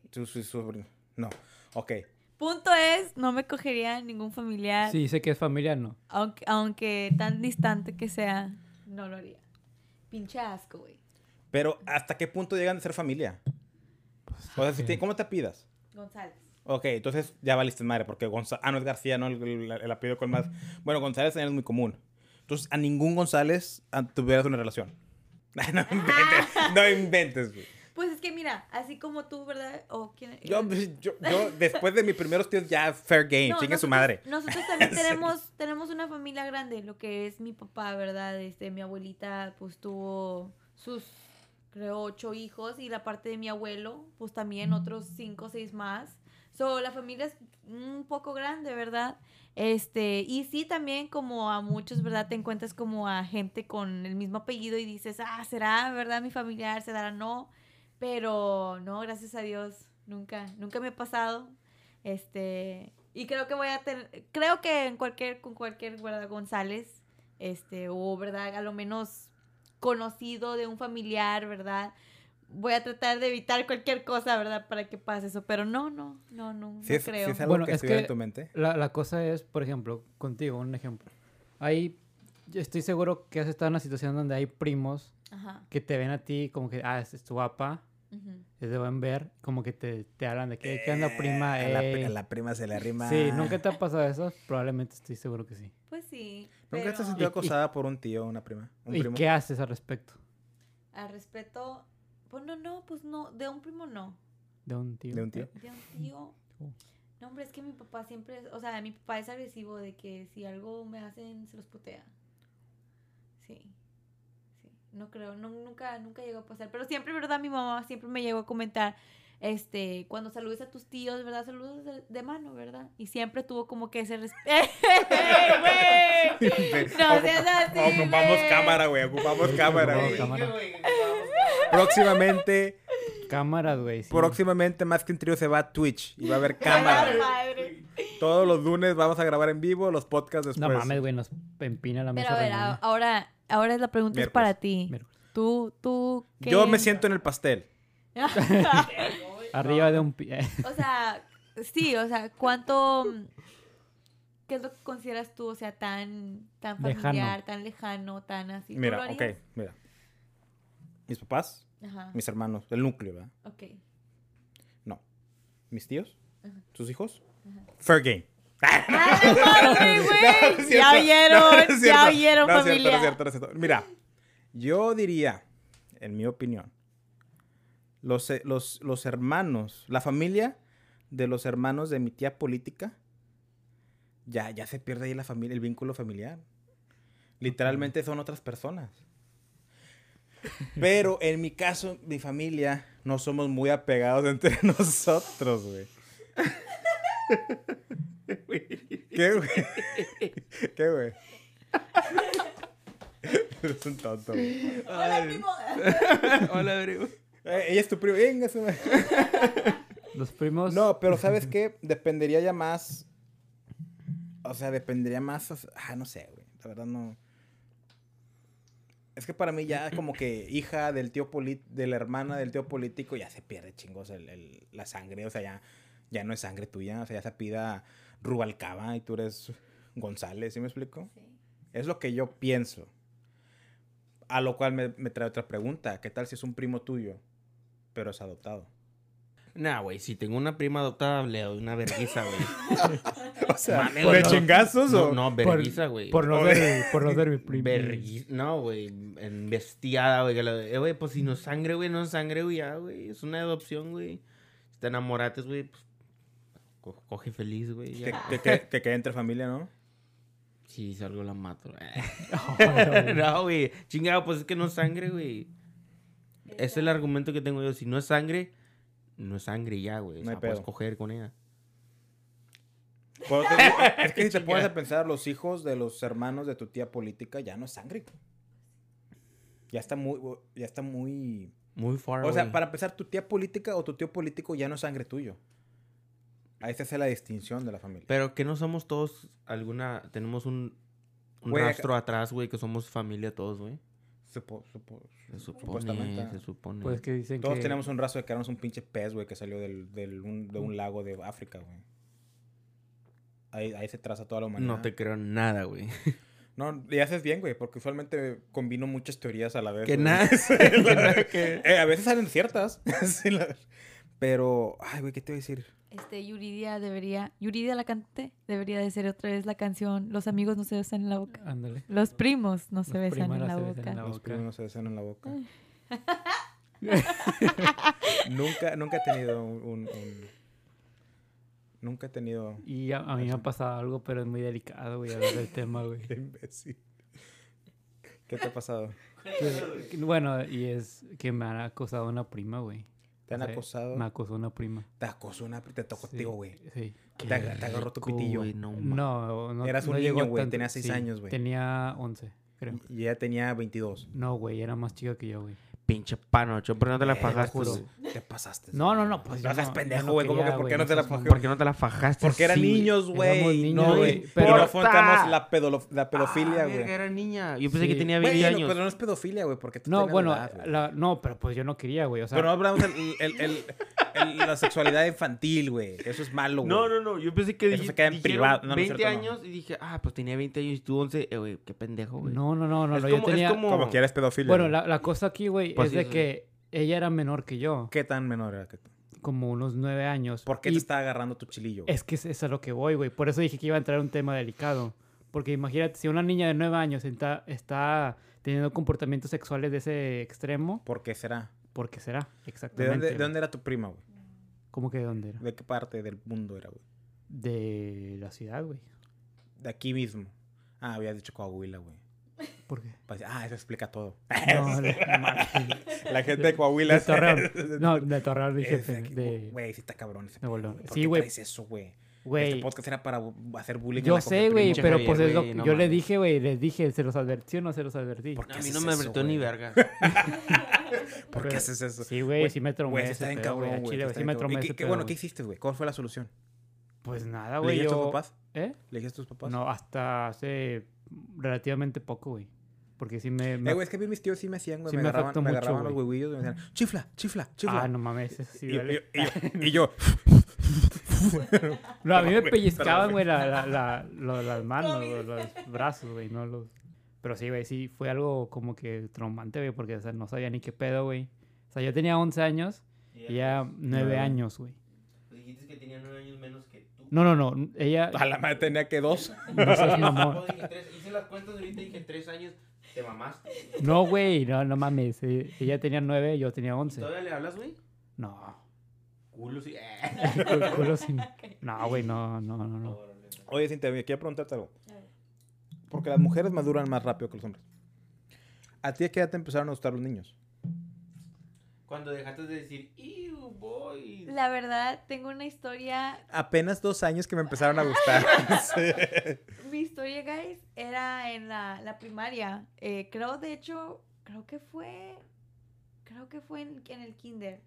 Tus- sus sobrinos. No, ok. Punto es, no me cogería ningún familiar. Sí, sé que es familiar, ¿no? Aunque, aunque tan distante que sea, no lo haría. Pinche asco, güey. Pero ¿hasta qué punto llegan a ser familia? O sea, si te- ¿cómo te pidas? González. Ok, entonces ya valiste madre, porque González... Ah, no es García, ¿no? El, el- el apellido con más... Bueno, González también es muy común. Entonces, a ningún González ah, tuvieras una relación. [LAUGHS] no inventes, [LAUGHS] no inventes, güey. Que mira, así como tú, ¿verdad? O quién- Yo, yo, yo, después de mis primeros tíos, ya fair game, No, chingue su madre. Nosotros [LAUGHS] también Sí. tenemos, tenemos una familia grande, lo que es mi papá, ¿verdad? Este, mi abuelita, pues tuvo sus, creo, ocho hijos y la parte de mi abuelo, pues también otros cinco o seis más. So, la familia es un poco grande, ¿verdad? Este, y sí, también como a muchos, ¿verdad? Te encuentras como a gente con el mismo apellido y dices, ah, ¿será, verdad, mi familiar? ¿Será no? Pero no, gracias a Dios, nunca, nunca me ha pasado. Este, y creo que voy a tener, creo que en cualquier, con cualquier, ¿verdad? González, este, o, ¿verdad? A lo menos conocido de un familiar, ¿verdad? Voy a tratar de evitar cualquier cosa, ¿verdad? Para que pase eso, pero no, no, no, no, Si no es, creo. es algo Bueno, que es que- en tu mente. La, la cosa es, por ejemplo, contigo, un ejemplo. Ahí, yo estoy seguro que has estado en una situación donde hay primos Ajá. que te ven a ti como que, ah, es, es tu guapa, ujú. es de buen ver, como que te, te hablan de que, ¿qué onda, prima? Eh, a, la, pri- Ey". a la prima se le arrima. Sí, ¿nunca te ha pasado eso? Probablemente estoy seguro que sí. Pues sí. ¿Nunca te has pero sentido y- acosada por un tío o una prima? ¿Un ¿Y primo? qué haces al respecto Al respeto, pues no, no, pues no, de un primo no. de un tío? ¿De un tío? De un tío. Oh. No, hombre, es que mi papá siempre, es- o sea, mi papá es agresivo de que si algo me hacen, se los putea. Sí. No creo, no, nunca, nunca llegó a pasar. Pero siempre, ¿verdad? Mi mamá siempre me llegó a comentar, este, cuando saludes a tus tíos, ¿verdad? Saludos de, de mano, ¿verdad? Y siempre tuvo como que ese respeto. [LAUGHS] ¡Güey! [LAUGHS] No seas así, Ocupamos cámara, güey. Ocupamos cámara, güey. cámara. Próximamente, Cámaras, güey. sí. próximamente, más que un trío se va a Twitch y va a haber ¡A [LAUGHS] cámara. madre! Todos los lunes vamos a grabar en vivo los podcasts después. No mames, güey, nos empina la Pero mesa. a ver, ahora, ahora la pregunta es para ti. Miércoles. Tú, tú, ¿qué? Yo me siento en el pastel. [LAUGHS] Arriba de un pie. o sea, sí, o sea, ¿cuánto... ¿Qué es lo que consideras tú, o sea, tan, tan Lejano. familiar, tan lejano, tan así? ¿Tú lo Mira, ok, mira. Mis papás, Ajá, mis hermanos, el núcleo, ¿verdad? ok. No. Mis tíos, Ajá. sus hijos. Ajá. Fair game. ¡Ah, [LAUGHS] güey! Ya oyeron, ya oyeron, familia. Mira, yo diría, en mi opinión, los, eh, los, los hermanos, la familia de los hermanos de mi tía política, ya, ya se pierde ahí la familia, el vínculo familiar. Literalmente son otras personas. Pero en mi caso, mi familia, no somos muy apegados entre [LAUGHS] nosotros, güey. ¿Qué, güey? ¿Qué, güey? Eres un tonto, güey. Hola, primo. Hola, primo. Eh, ella es tu primo. Venga, su madre. Los primos. No, pero ¿sabes qué? Dependería ya más. O sea, dependería más. o sea, ah, no sé, güey. La verdad no. Es que para mí ya como que hija del tío político, de la hermana del tío político, ya se pierde chingos el, el- la sangre. O sea, ya, ya no es sangre tuya. O sea, ya se pida Rubalcaba y tú eres González, ¿sí me explico? Sí. Es lo que yo pienso. A lo cual me, me trae otra pregunta. ¿Qué tal si es un primo tuyo, pero es adoptado? Nah, güey, si tengo una prima adoptada, le doy una vergüenza, güey. [LAUGHS] O sea, Mames, ¿de güey, no. chingazos No, o...? no, por, vergüenza, güey. por no ser, por no ser mi primo. No, güey, embestiada, güey. Eh, güey, pues si no es sangre, güey, no es sangre, güey, ya, güey. Es una adopción, güey. Si te enamorates, güey, pues co- coge feliz, güey. Que, ya. que, que, que quede entre familia, ¿no? Si salgo la mato. [LAUGHS] No, no, güey. Chingado, pues es que no es sangre, güey. Ese es el argumento que tengo yo. Si no es sangre, no es sangre ya, güey. O No sea, puedes pedo. coger con ella. Te- [LAUGHS] es que si te pones a pensar, los hijos de los hermanos de tu tía política ya no es sangre. Ya está muy... Ya está muy... Muy far, O sea, para empezar, tu tía política o tu tío político ya no es sangre tuyo. Ahí se hace la distinción de la familia. Pero que no somos todos alguna... Tenemos un, un Güey, rastro atrás, güey, que somos familia todos, güey. Supo- supo- Se supuestamente. supone, se supone. Pues que dicen Todos que... tenemos un rastro de que éramos un pinche pez, güey, que salió del, del- un- de un lago de África, güey. Ahí, ahí se traza toda la humanidad. no te creo nada, güey. [LAUGHS] No, y haces bien, güey, porque usualmente combino muchas teorías a la vez. Que nada. [LAUGHS] Sí, [LAUGHS] la verdad que- Eh, a veces salen ciertas. Sí, la- Pero, ay, güey, ¿qué te iba a decir? Este, Yuridia debería, Yuridia la cantante, debería de ser otra vez la canción Los amigos no se besan en la boca. Ándale. Los primos no se Los besan en la se besan en la Los boca. primos no se besan en la boca. [LAUGHS] nunca, nunca he tenido un, un- un- Nunca he tenido... Y a, a mí me ha pasado algo, pero es muy delicado, güey, hablar del tema, güey. Qué [LAUGHS] imbécil. ¿Qué te ha pasado? Bueno, y es que me han acosado una prima, güey. ¿Te han O sea, acosado? Me acosó una prima. Te acosó una... Te tocó Sí, contigo, güey. Sí. Te, ag- te agarró tu pitillo. güey, no, No, no. Eras un no niño, güey, tenías seis años, güey. Tenía 11, creo. Y ella tenía 22. No, güey, era más chica que yo, güey. Pinche panocho, ¿por qué no te la Eh, te fajaste? Te pasaste. No, no, no, pues No yo seas no- pendejo, no güey. ¿Cómo que por qué no te la fajaste? ¿Por qué no te la fajaste? Porque eran niños, güey. No, güey, pero- Pero no ¡Puta! fomentamos la, pedolo- la pedofilia, Ah, güey. verga, era niña. Yo pensé que tenía Güey, 20 no, años. pero no es pedofilia, güey, porque No, bueno, edad, la- no, pero pues yo no quería, güey. O sea, Pero no hablamos el- el- la sexualidad infantil, güey. Eso es malo, güey. No, no, no. Yo pensé que Eso dij- se queda en privado. No, no es 20 cierto, no. años y dije, ah, pues tenía 20 años y tú 11. Eh, güey, qué pendejo, güey. no, no, no, no, Es no, como- yo es tenía... como- Como quieres pedofilia. Bueno, la, la cosa aquí, güey, Pues es sí, de eso sí. que ella era menor que yo, ¿Qué tan menor era que tú? como unos nueve años. ¿Por qué y te está agarrando tu chilillo? güey? Es que es, es a lo que voy, güey. Por eso dije que iba a entrar un tema delicado. Porque imagínate, si una niña de nueve años está, está teniendo comportamientos sexuales de ese extremo, ¿Por qué será? ¿Por qué será? ¿De Exactamente. dónde, de dónde era tu prima, güey? ¿Cómo que de dónde era? ¿De qué parte del mundo era, güey? De la ciudad, güey. De aquí mismo. Ah, había dicho Coahuila, güey. ¿Por qué? Pues, Ah, eso explica todo. [LAUGHS] No, [LAUGHS] de. La gente de Coahuila. De es- Torreón. [LAUGHS] No, de Torreón dije. de de- Güey, sí está cabrón ese güey. ¿Por Sí, qué güey. eso, güey? Este Güey, podcast era para hacer bullying. a yo la sé, güey, pero Javier, pues es lo no yo le dije, güey, les dije, ¿se los advertí o no se los advertí? ¿Por qué A mí no me advirtió ni verga. [LAUGHS] ¿Por qué haces eso? Sí, güey, sí me traumé Güey, está bien cabrón, güey. Sí me cabrón. traumé ¿Y ese qué- bueno. ¿qué hiciste, güey? ¿Cuál fue la solución? Pues nada, ¿Le güey, dijiste a tus yo... papás? ¿Eh? ¿Le dijiste a tus papás? No, hasta hace relativamente poco, güey. Porque sí me... me- Eh, güey, es que a mí mis tíos sí me hacían, güey. Sí me, me agarraban, me mucho, agarraban los huevillos y me decían, chifla, chifla, chifla. Ah, no mames, sí y, duele. y- y- y yo, [LAUGHS] No, a mí me No, pellizcaban, güey, la, la, la- lo- las manos, los, los [LAUGHS] brazos, güey, no los... Pero sí, güey, sí, fue algo como que traumante, güey, porque, o sea, no sabía ni qué pedo, güey. O sea, yo tenía 11 años y ella 9 Nueve. años, güey. Dijiste que tenía 9 años menos que tú. No, no, no, ella... a la madre tenía que dos. No seas [LAUGHS] mamón. Hice las cuentas ahorita y dije 3 años. Te mamaste. No, güey, no, no mames. eh, Ella tenía 9, yo tenía 11. ¿Todavía le hablas, güey? No. Culo, sí. [LAUGHS] [LAUGHS] Culo- culo sin- No, güey, no, no, no, no. Oye, Cintia, quiero preguntarte algo. Porque las mujeres maduran más rápido que los hombres. ¿A ti a qué edad te empezaron a gustar los niños? Cuando dejaste de decir, ¡Ew, boy! La verdad, tengo una historia. Apenas dos años que me empezaron a gustar. [LAUGHS] Sí. Mi historia, guys, era en la, la primaria. Eh, creo, de hecho, creo que fue. Creo que fue en, en el kinder.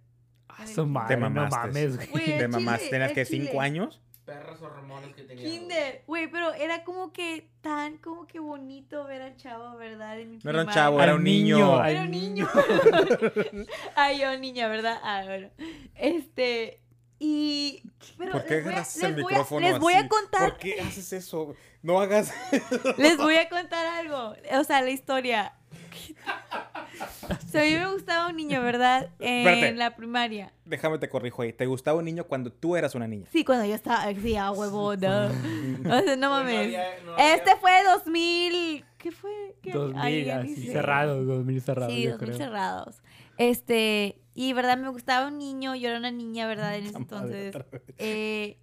Ah, su madre, no mamaste. mames, güey. Güey, ¿Te ¿Tenías que chile. cinco años? Perros hormonas que tenía. Kinder, güey, pero era como que tan como que bonito ver al chavo, ¿verdad? En mi No era un chavo, era un niño. Era un niño. [LAUGHS] Ay, yo niña, ¿verdad? Ah, bueno. Este. Y. Pero ¿Por qué agarras el les voy a- micrófono Les voy a contar. ¿Por qué haces eso? No hagas... [LAUGHS] Les voy a contar algo. O sea, la historia. [LAUGHS] O sea, a mí me gustaba un niño, ¿verdad? En Espérate. la primaria. Déjame te corrijo ahí. ¿Te gustaba un niño cuando tú eras una niña? Sí, cuando yo estaba. Sí, a huevo, no. [LAUGHS] O sea, no mames. había- no había- Este fue 2000. ¿Qué fue? ¿Qué? 2000, Ay, así cerrados, 2000 cerrados. Sí, yo 2000 creo. cerrados. Este, y verdad, me gustaba un niño, yo era una niña, ¿verdad? En ese entonces. otra vez. Eh,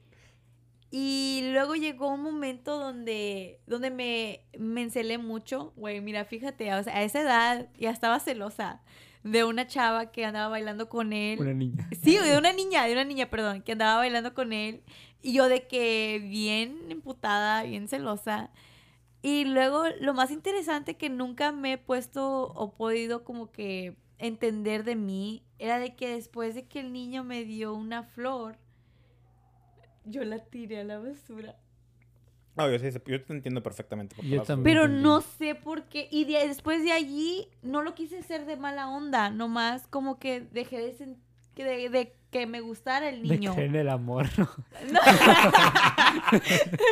y luego llegó un momento donde, donde me, me encelé mucho. Güey, mira, fíjate, o sea, a esa edad ya estaba celosa de una chava que andaba bailando con él. Una niña. Sí, de una niña, de una niña, perdón, que andaba bailando con él. Y yo de que bien emputada, bien celosa. Y luego lo más interesante que nunca me he puesto o podido como que entender de mí era de que después de que el niño me dio una flor, yo la tiré a la basura. No, yo, sí, yo te entiendo perfectamente. por Yo también. Pero no sé por qué. Y de- después de allí, no lo quise hacer de mala onda. Nomás como que dejé de, que de, de que me gustara el De niño. creer en el amor, ¿no? No. [LAUGHS]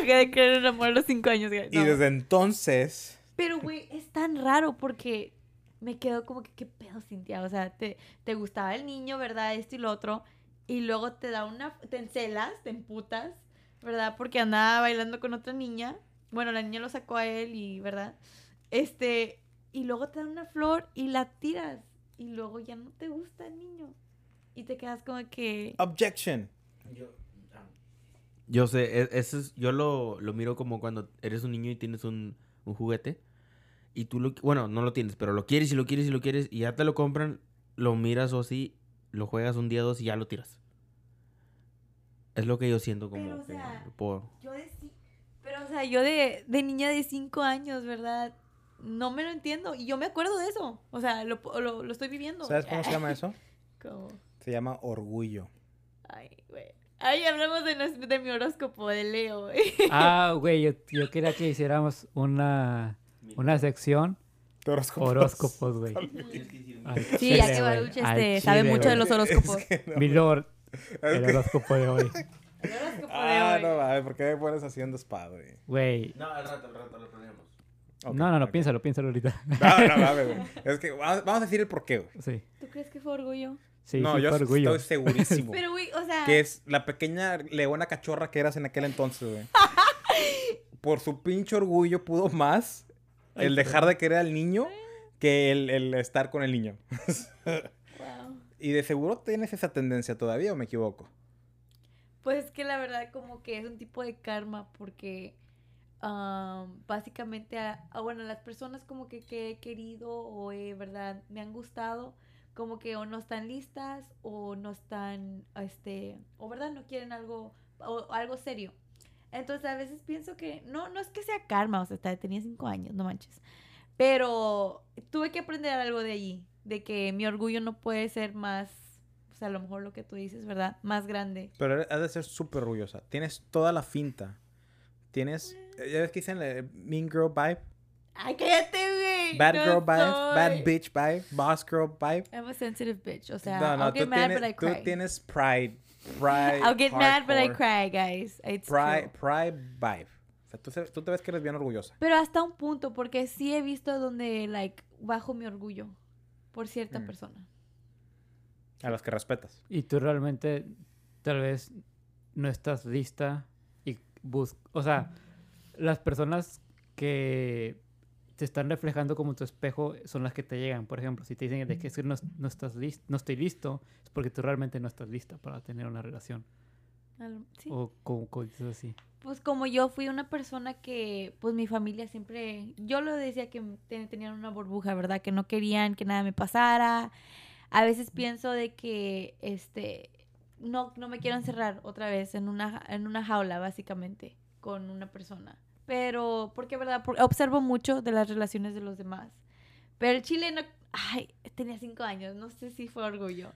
Dejé de creer en el amor a los cinco años. Y desde entonces... Pero, güey, es tan raro porque me quedo como que, ¿qué pedo, Cintia? O sea, te, te gustaba el niño, ¿verdad? Esto y lo otro. Y luego te da una... Te encelas, te emputas, ¿verdad? Porque andaba bailando con otra niña. Bueno, la niña lo sacó a él y, ¿verdad? Este... Y luego te da una flor y la tiras. Y luego ya no te gusta el niño. Y te quedas como que... Objection. Yo sé, e- eso es, yo lo, lo miro como cuando eres un niño y tienes un, un juguete. Y tú lo, bueno, no lo tienes, pero lo quieres y lo quieres y lo quieres. Y ya te lo compran, lo miras o así, lo juegas un día, dos y ya lo tiras. Es lo que yo siento como Pero, o que sea, por- Yo de Pero, o sea, yo de, de niña de cinco años, ¿verdad? No me lo entiendo. Y yo me acuerdo de eso. O sea, lo, lo, lo estoy viviendo. ¿Sabes cómo se llama [LAUGHS] eso? Como- Se llama orgullo. Ay, güey. Ay, hablamos de, de mi horóscopo de Leo, güey. Ah, [LAUGHS] güey, yo, yo quería que hiciéramos una, una sección Tu horóscopo. horóscopos, güey. Sí, chile, ya que güey, Baruch al este, sabe chile, mucho de güey. los horóscopos. Es que no. [LAUGHS] Mi lord, Es el que- horóscopo de hoy. [LAUGHS] El horóscopo Ah, de no hoy. mames, ¿por qué me pones haciendo spa, güey? Güey. No, al rato, al rato lo ponemos. Ok, no, no, no, ok. piénsalo, piénsalo ahorita. No, no mames, [LAUGHS] güey. Es que vamos vamos a decir el por qué, güey. Sí, ¿Tú crees que fue orgullo? sí, no, sí, yo fue orgullo. estoy segurísimo. Pero, güey, o sea... que es la pequeña leona cachorra que eras en aquel entonces, güey. Por su pinche orgullo pudo más el dejar de querer al niño que el, el estar con el niño. wow. Y de seguro tienes esa tendencia todavía, ¿o me equivoco? Pues es que la verdad como que es un tipo de karma porque am, básicamente, a, a, bueno, las personas como que, que he querido o eh, verdad me han gustado como que o no están listas o no están, este, o verdad no quieren algo, o, algo serio. Entonces a veces pienso que no, no es que sea karma, o sea, tenía cinco años, no manches. Pero tuve que aprender algo de allí, de que mi orgullo no puede ser más, o sea, a lo mejor lo que tú dices, ¿verdad? Más grande. Pero has de ser súper orgullosa. Tienes toda la finta. Tienes, ya ves que dicen eh, Mean Girl Vibe, Ay, cállate, güey. Bad No Girl Vibe, soy. Bad Bitch Vibe, Boss Girl Vibe. I'm a sensitive bitch. O sea, no, no, I'll get tú, mad, tienes, but I tú cry. tienes pride. Pride. I'll get mad, but I cry, guys. It's Pride, true. pride vibe. O sea, tú, te ves que eres bien orgullosa. Pero hasta un punto, porque sí he visto donde, like, bajo mi orgullo por cierta Mm. persona. A las que respetas. Y tú realmente tal vez no estás lista y bus o sea, las personas que te están reflejando como tu espejo son las que te llegan. Por ejemplo, si te dicen de que, es que no, no estás listo, no estoy listo, es porque tú realmente no estás lista para tener una relación. Sí. O como cosas así. Pues como yo fui una persona que, pues mi familia siempre, yo lo decía que te- tenían una burbuja, ¿verdad? Que no querían que nada me pasara. A veces pienso de que, este, no, no me quiero encerrar otra vez en una, en una jaula, básicamente, con una persona. Pero, porque, ¿verdad? Observo mucho de las relaciones de los demás. Pero el chile no, ay, tenía cinco años, no sé si fue orgullo.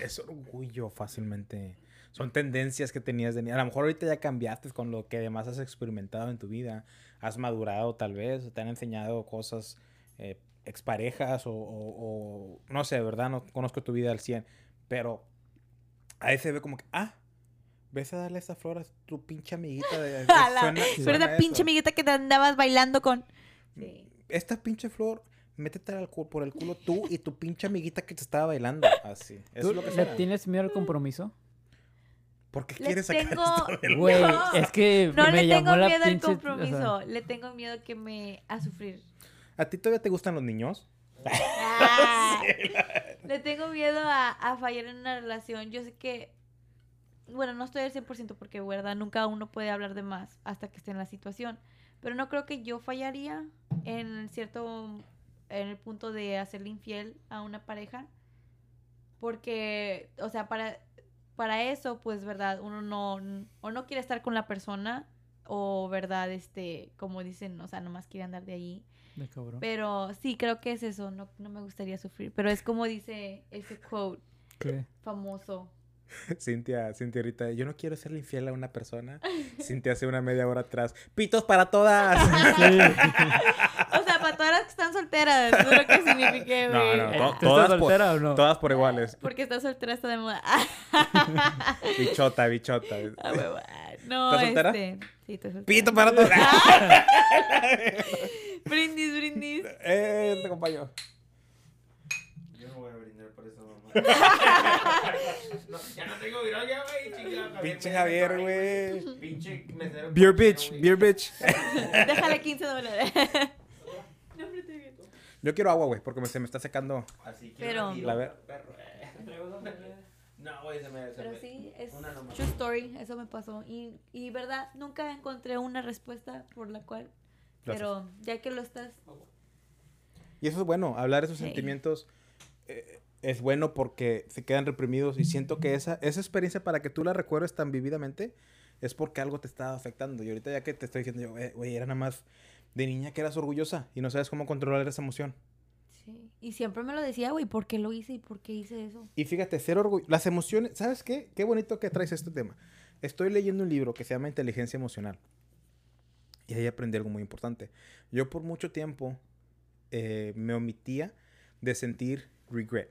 Es orgullo fácilmente. Son tendencias que tenías de. A lo mejor ahorita ya cambiaste con lo que además has experimentado en tu vida. Has madurado tal vez, te han enseñado cosas, eh, exparejas o- no sé, ¿verdad? No conozco tu vida al 100. Pero ahí se ve como que, ah, ves a darle esa flor a tu pinche amiguita. De, [LAUGHS] la- pinche amiguita que te andabas bailando con... Sí. Esta pinche flor, métete al por el culo tú y tu pinche amiguita que te estaba bailando. Así. Eso ¿Tú es lo que le suena. tienes miedo al compromiso? ¿Por qué Le quieres sacar tengo- esto del- Güey, No. es que No me le llamó tengo la miedo al pinche- o sea, compromiso, le tengo miedo que me a sufrir. ¿A ti todavía te gustan los niños? Ah, [LAUGHS] le tengo miedo a, a fallar en una relación. Yo sé que, bueno, no estoy al 100% porque, verdad, nunca uno puede hablar de más hasta que esté en la situación. Pero no creo que yo fallaría en cierto, en el punto de hacerle infiel a una pareja. Porque, o sea, para, para eso, pues, verdad, uno no, o no quiere estar con la persona, o, verdad, este, como dicen, o sea, nomás quiere andar de ahí. de cabrón. Pero sí, creo que es eso, no, no me gustaría sufrir. Pero es como dice ese quote ¿Qué? famoso [LAUGHS] Cintia, Cintia ahorita, yo no quiero serle infiel a una persona. Cintia hace una media hora atrás, pitos para todas. [LAUGHS] O sea, para todas las que están solteras, eso es lo que signifique, No, güey. no, Eh, to- ¿tú todas, estás por, soltera o no? todas por iguales. Porque está soltera está de moda. [LAUGHS] Bichota, bichota. Ah, No, ¿Estás soltera? este. Sí, estoy soltera. Pito para todas. Brindis, brindis. eh, te acompaño. Yo no voy a brindar por eso, mamá. No, ya no tengo virolla, güey. Pinche Javier, güey. Pinche mesero. Beer bitch, beer bitch. Déjale 15 dólares. No, pero. Yo quiero agua, güey, porque se me está secando. Así que Pero- La ver- perro. No, güey, se me. se Pero me- sí, es Una true story, eso me pasó. Y, y verdad, nunca encontré una respuesta por la cual. Gracias. Pero ya que lo estás. Y eso es bueno, hablar de esos Sí. sentimientos eh, es bueno porque se quedan reprimidos y siento que esa, esa experiencia para que tú la recuerdes tan vividamente es porque algo te estaba afectando. Y ahorita ya que te estoy diciendo yo, "Eh, güey, era nada más de niña que eras orgullosa y no sabes cómo controlar esa emoción. Sí. Y siempre me lo decía, güey, ¿por qué lo hice y por qué hice eso? Y fíjate, ser orgulloso, las emociones, ¿sabes qué? Qué bonito que traes este tema. Estoy leyendo un libro que se llama Inteligencia Emocional. Y ahí aprendí algo muy importante. Yo por mucho tiempo eh, me omitía de sentir regret.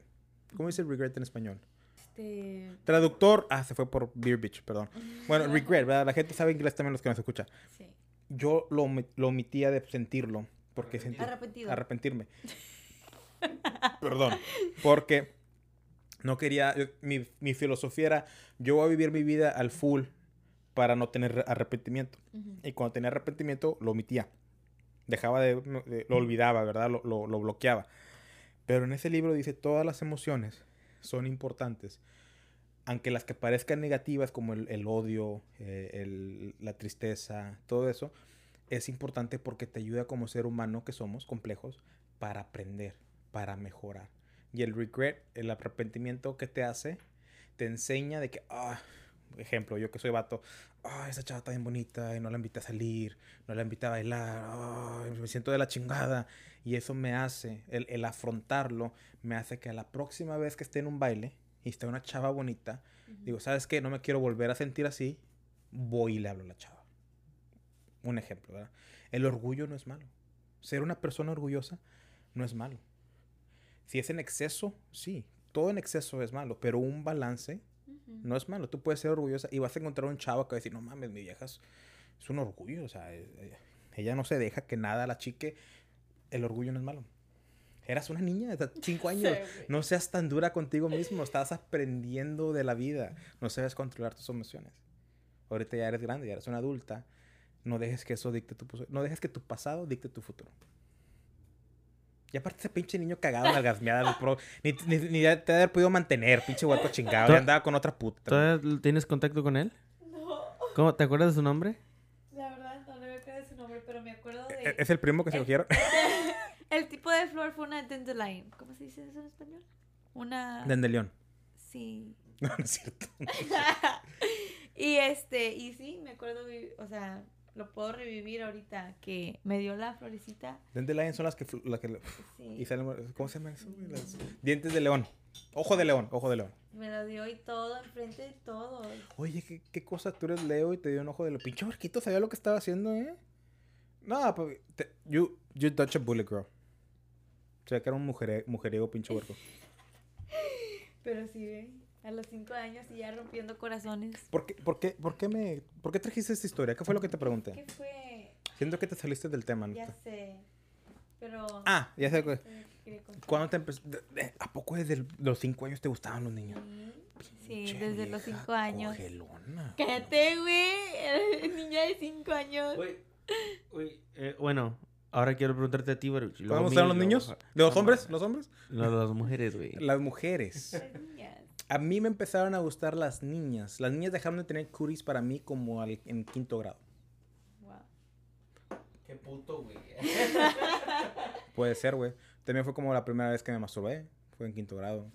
¿Cómo dice regret en español? Este. Traductor, ah, se fue por Beer Beach, perdón. Bueno, regret, ¿verdad? La gente sabe inglés también los que nos escucha. Sí. Yo lo, lo omitía de sentirlo porque sentí Arrepentido. arrepentirme. [LAUGHS] Perdón, porque no quería, yo- mi, mi filosofía era, yo voy a vivir mi vida al full para no tener arrepentimiento. Ujú. Y cuando tenía arrepentimiento, lo omitía. Dejaba de, de- lo olvidaba, ¿verdad? Lo, lo- lo bloqueaba. Pero en ese libro dice, todas las emociones son importantes. Aunque las que parezcan negativas, como el, el odio, eh, el- la tristeza, todo eso, es importante porque te ayuda como ser humano que somos, complejos, para aprender, para mejorar. Y el regret, el arrepentimiento que te hace, te enseña de que, ah, ejemplo, yo que soy vato, ah, esa chava está bien bonita y no la invité a salir, no la invité a bailar, ah, me siento de la chingada. Y eso me hace, el, el afrontarlo, me hace que a la próxima vez que esté en un baile y esté una chava bonita, digo, ¿sabes qué? No me quiero volver a sentir así, voy y le hablo a la chava. Un ejemplo, ¿verdad? El orgullo no es malo. Ser una persona orgullosa no es malo. Si es en exceso, sí, todo en exceso es malo, pero un balance no es malo. Tú puedes ser orgullosa y vas a encontrar un chavo que va a decir, no mames, mi vieja es, es un orgullo. O sea, eh, eh, ella no se deja que nada la chique. El orgullo no es malo. Eras una niña de cinco [LAUGHS] años. Sí. No seas tan dura contigo mismo. Estás aprendiendo de la vida. No sabes controlar tus emociones. Ahorita ya eres grande, ya eres una adulta. No dejes que eso dicte tu No dejes que tu pasado dicte tu futuro. Y aparte ese pinche niño cagado en la gasmeada del pro. Ni, ni, ni te ha haber podido mantener, pinche huerco chingado. Ya andaba con otra puta. ¿Todavía tienes contacto con él? No, ¿Cómo? ¿Te acuerdas de su nombre? la verdad no le veo de su nombre, pero me acuerdo ¿E- de. ¿Es el primo que se cogieron? [LAUGHS] El tipo de flor fue una dandelion. ¿Cómo se dice eso en español? Una. Dandelion. Sí. [LAUGHS] No, no es cierto. [LAUGHS] y este, y sí, me acuerdo, o sea, lo puedo revivir ahorita que me dio la florecita. Dandelion son las que... las que Sí. y salen, ¿Cómo se llama eso? Las- dientes de león. Ojo de león, ojo de león. Me lo dio y todo, enfrente de todos. Oye, ¿qué, qué cosa? Tú eres Leo y te dio un ojo de león. Pinche barquito sabía lo que estaba haciendo, ¿eh? No, pues... te- you, you touch a bullet, girl. O sea, que era un mujere- mujeriego pinche huerco. [LAUGHS] Pero sí, ve, a los cinco años y ya rompiendo corazones. ¿Por qué, por, qué, por, qué me, ¿Por qué trajiste esta historia? ¿Qué fue lo que te pregunté? ¿Qué fue? Siento que te saliste del tema. Ya neta. sé. Pero. Ah, ya sé. no. ¿Cuándo te empezó? ¿A poco desde los cinco años te gustaban los niños? Sí, desde los cinco años. cogelona. Cállate, güey. [LAUGHS] Niña de cinco años. Güey, güey, eh, bueno, ahora quiero preguntarte a ti, pero... ¿Podemos estar los niños? ¿De los hombres? ¿Los hombres? No, las mujeres, güey. Las mujeres. Las niñas. A mí me empezaron a gustar las niñas. Las niñas dejaron de tener curis para mí como al- en quinto grado. Wow. Qué puto, güey. Puede ser, güey. También fue como la primera vez que me masturbé. Fue en quinto grado.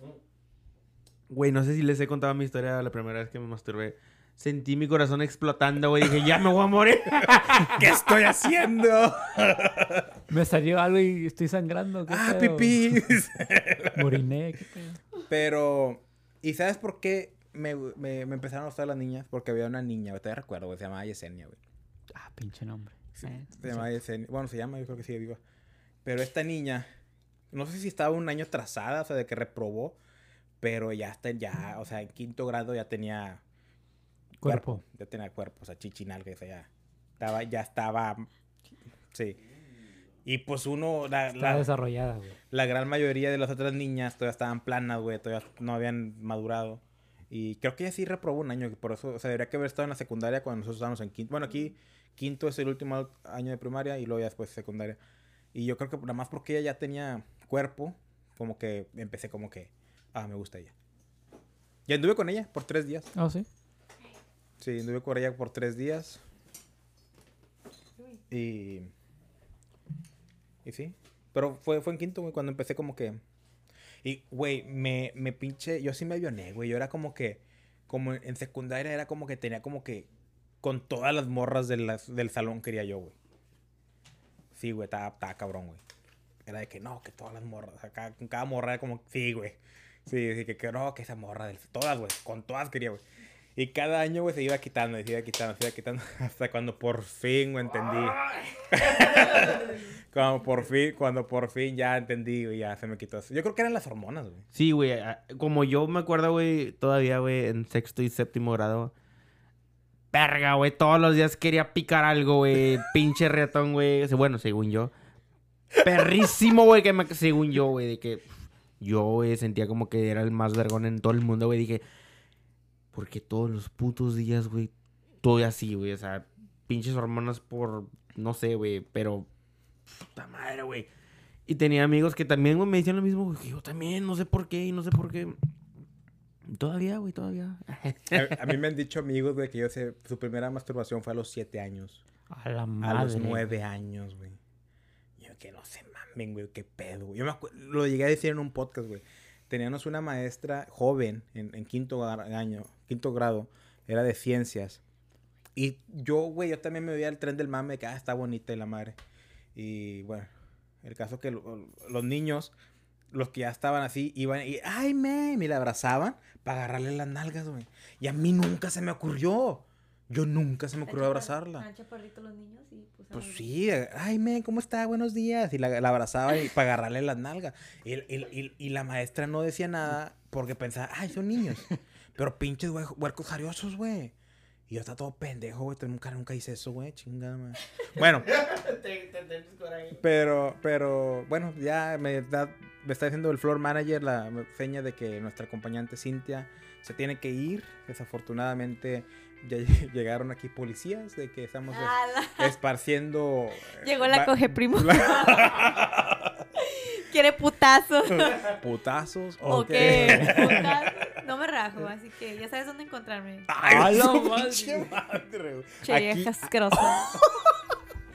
Güey, no sé si les he contado mi historia la primera vez que me masturbé. Sentí mi corazón explotando, güey. Dije, ya me voy a morir. [LAUGHS] ¿Qué estoy haciendo? [LAUGHS] Me salió algo y estoy sangrando. ¿qué ah, pedo? pipí. Moriné, qué pedo. Pero, ¿y sabes por qué me, me, me empezaron a gustar las niñas porque había una niña, güey, todavía recuerdo, güey, se llamaba Yesenia, güey. Ah, pinche nombre. Sí, Eh, se llamaba Yesenia. Bueno, se llama, yo creo que sigue viva. Pero esta niña, no sé si estaba un año trazada, o sea, de que reprobó, pero ya está, ya, o sea, en quinto grado ya tenía Cuerpo. Ya tenía cuerpo, o sea, chichinal, que ya estaba, ya estaba, sí. Y pues uno, la, Está la, desarrollada, güey. la gran mayoría de las otras niñas todavía estaban planas, güey, todavía no habían madurado. Y creo que ella sí reprobó un año, por eso, o sea, debería que haber estado en la secundaria cuando nosotros estábamos en quinto. Bueno, aquí quinto es el último año de primaria y luego ya después secundaria. Y yo creo que nada más porque ella ya tenía cuerpo, como que empecé como que, ah, me gusta ella. Y anduve con ella por tres días. Oh, sí. Sí, anduve con ella por tres días. Y. Y sí. Pero fue, fue en quinto, güey, cuando empecé como que. Y, güey, me, me pinche. Yo sí me avioné, güey. Yo era como que. Como en secundaria era como que tenía como que. Con todas las morras de las- del salón quería yo, güey. Sí, güey, estaba, estaba cabrón, güey. Era de que no, que todas las morras. Con cada morra era como. Sí, güey. Sí, sí, que, que no, que esa morra del. Todas, güey. Con todas quería, güey. Y cada año, güey, se iba quitando, se iba quitando, se iba quitando. [LAUGHS] Hasta cuando por fin, güey, entendí. [LAUGHS] cuando por fin, cuando por fin ya entendí, güey, ya se me quitó. eso. Yo creo que eran las hormonas, güey. Sí, güey. Como yo me acuerdo, güey, todavía, güey, en sexto y séptimo grado. Verga, güey. Todos los días quería picar algo, güey. [LAUGHS] Pinche reatón, güey. Bueno, según yo. Perrísimo, güey, que me... Según yo, güey, de que... Yo, güey, sentía como que era el más vergón en todo el mundo, güey. Dije... Porque todos los putos días, güey, estoy así, güey. O sea, pinches hormonas por... No sé, güey, pero... Puta madre, güey. Y tenía amigos que también, güey, me decían lo mismo, güey. Yo también, no sé por qué y no sé por qué. Todavía, güey, todavía. A, a mí [LAUGHS] me han dicho amigos, güey, que yo sé, su primera masturbación fue a los siete años. A la A madre. los nueve años, güey. Yo que no se mamen, güey, qué pedo, güey. Yo me acu- lo llegué a decir en un podcast, güey. Teníamos una maestra joven en, quinto año, quinto grado, era de ciencias. Y yo, güey, yo también me veía el tren del mame que, ah, está bonita y la madre. Y bueno, el caso que lo- los niños, los que ya estaban así, iban y, ay, me, y la abrazaban para agarrarle las nalgas, güey. Y a mí nunca se me ocurrió. Yo nunca se me ocurrió abrazarla. ¿Tan chaparritos los niños? Y pues, Pues sí, ay, men, ¿cómo está? Buenos días. Y la, la abrazaba y para agarrarle las nalgas. Y, el- el- y- y la maestra no decía nada porque pensaba, ay, son niños. Pero pinches hue- huercos jariosos, güey. Y yo estaba todo pendejo, güey. Nunca, nunca hice eso, güey. Chingada, madre. Bueno, [LAUGHS] pero, pero, bueno, ya me, da- me está diciendo el floor manager la seña de que nuestra acompañante Cintia se tiene que ir. Desafortunadamente ya [LAUGHS] llegaron aquí policías de que estamos ¡Ala! [LAUGHS] esparciendo. eh, Llegó la coge primo. [LAUGHS] Quiere putazo. Putazos. ¿O qué? Putazo. No me rajo, así que ya sabes dónde encontrarme. Ay, ¡A la madre! Che, Aquí- vieja asquerosa.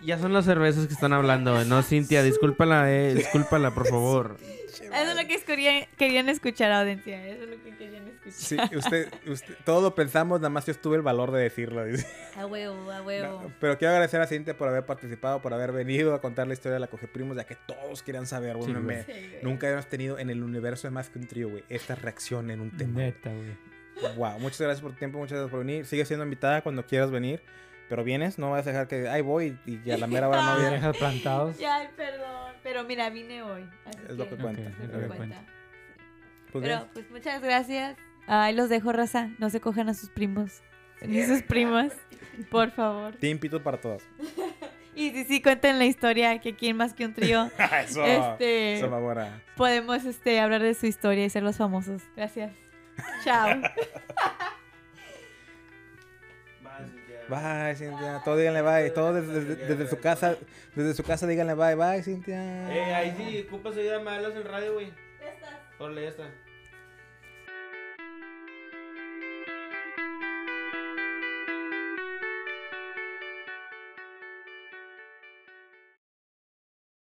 Ya son las cervezas que están hablando. No, Cintia, discúlpala, eh. Discúlpala, por favor. Eso es lo que querían, querían escuchar, audiencia. Eso es lo que querían escuchar. Sí, usted, usted, todo lo pensamos, nada más yo tuve el valor de decirlo. dice. A huevo, a huevo. No, pero quiero agradecer a Cintia por haber participado, por haber venido a contar la historia de la Coge Primos, ya que todos querían saber, güey. Sí, me- Sí. Nunca habíamos tenido en el universo de Más que un trío, güey, esta reacción en un tema. Neta, güey. Wow, muchas gracias por tu tiempo, muchas gracias por venir. Sigue siendo invitada cuando quieras venir, pero vienes, no vas a dejar que, ay, voy y a la mera hora no [LAUGHS] vienes. plantados. Ya, perdón. Pero mira, vine hoy. así Es lo que cuenta, Ok, es es lo que cuenta. cuenta. Sí. Pues Pero bien. pues muchas gracias. Ahí los dejo, raza. No se cojan a sus primos. Ni sus primas. Por favor. [LAUGHS] Team Pito para todas. [LAUGHS] Y si sí, cuenten la historia que aquí en Más que un trío eso, Este- eso va buena. podemos este, hablar de su historia y ser los famosos. Gracias. Chao. Bye, Cintia. Todos díganle bye. Todos desde, desde- desde su casa, desde su casa díganle bye, bye, Cintia. Eh, ahí sí, ocupas ayuda, me hablas en radio, güey. Órale, ya está.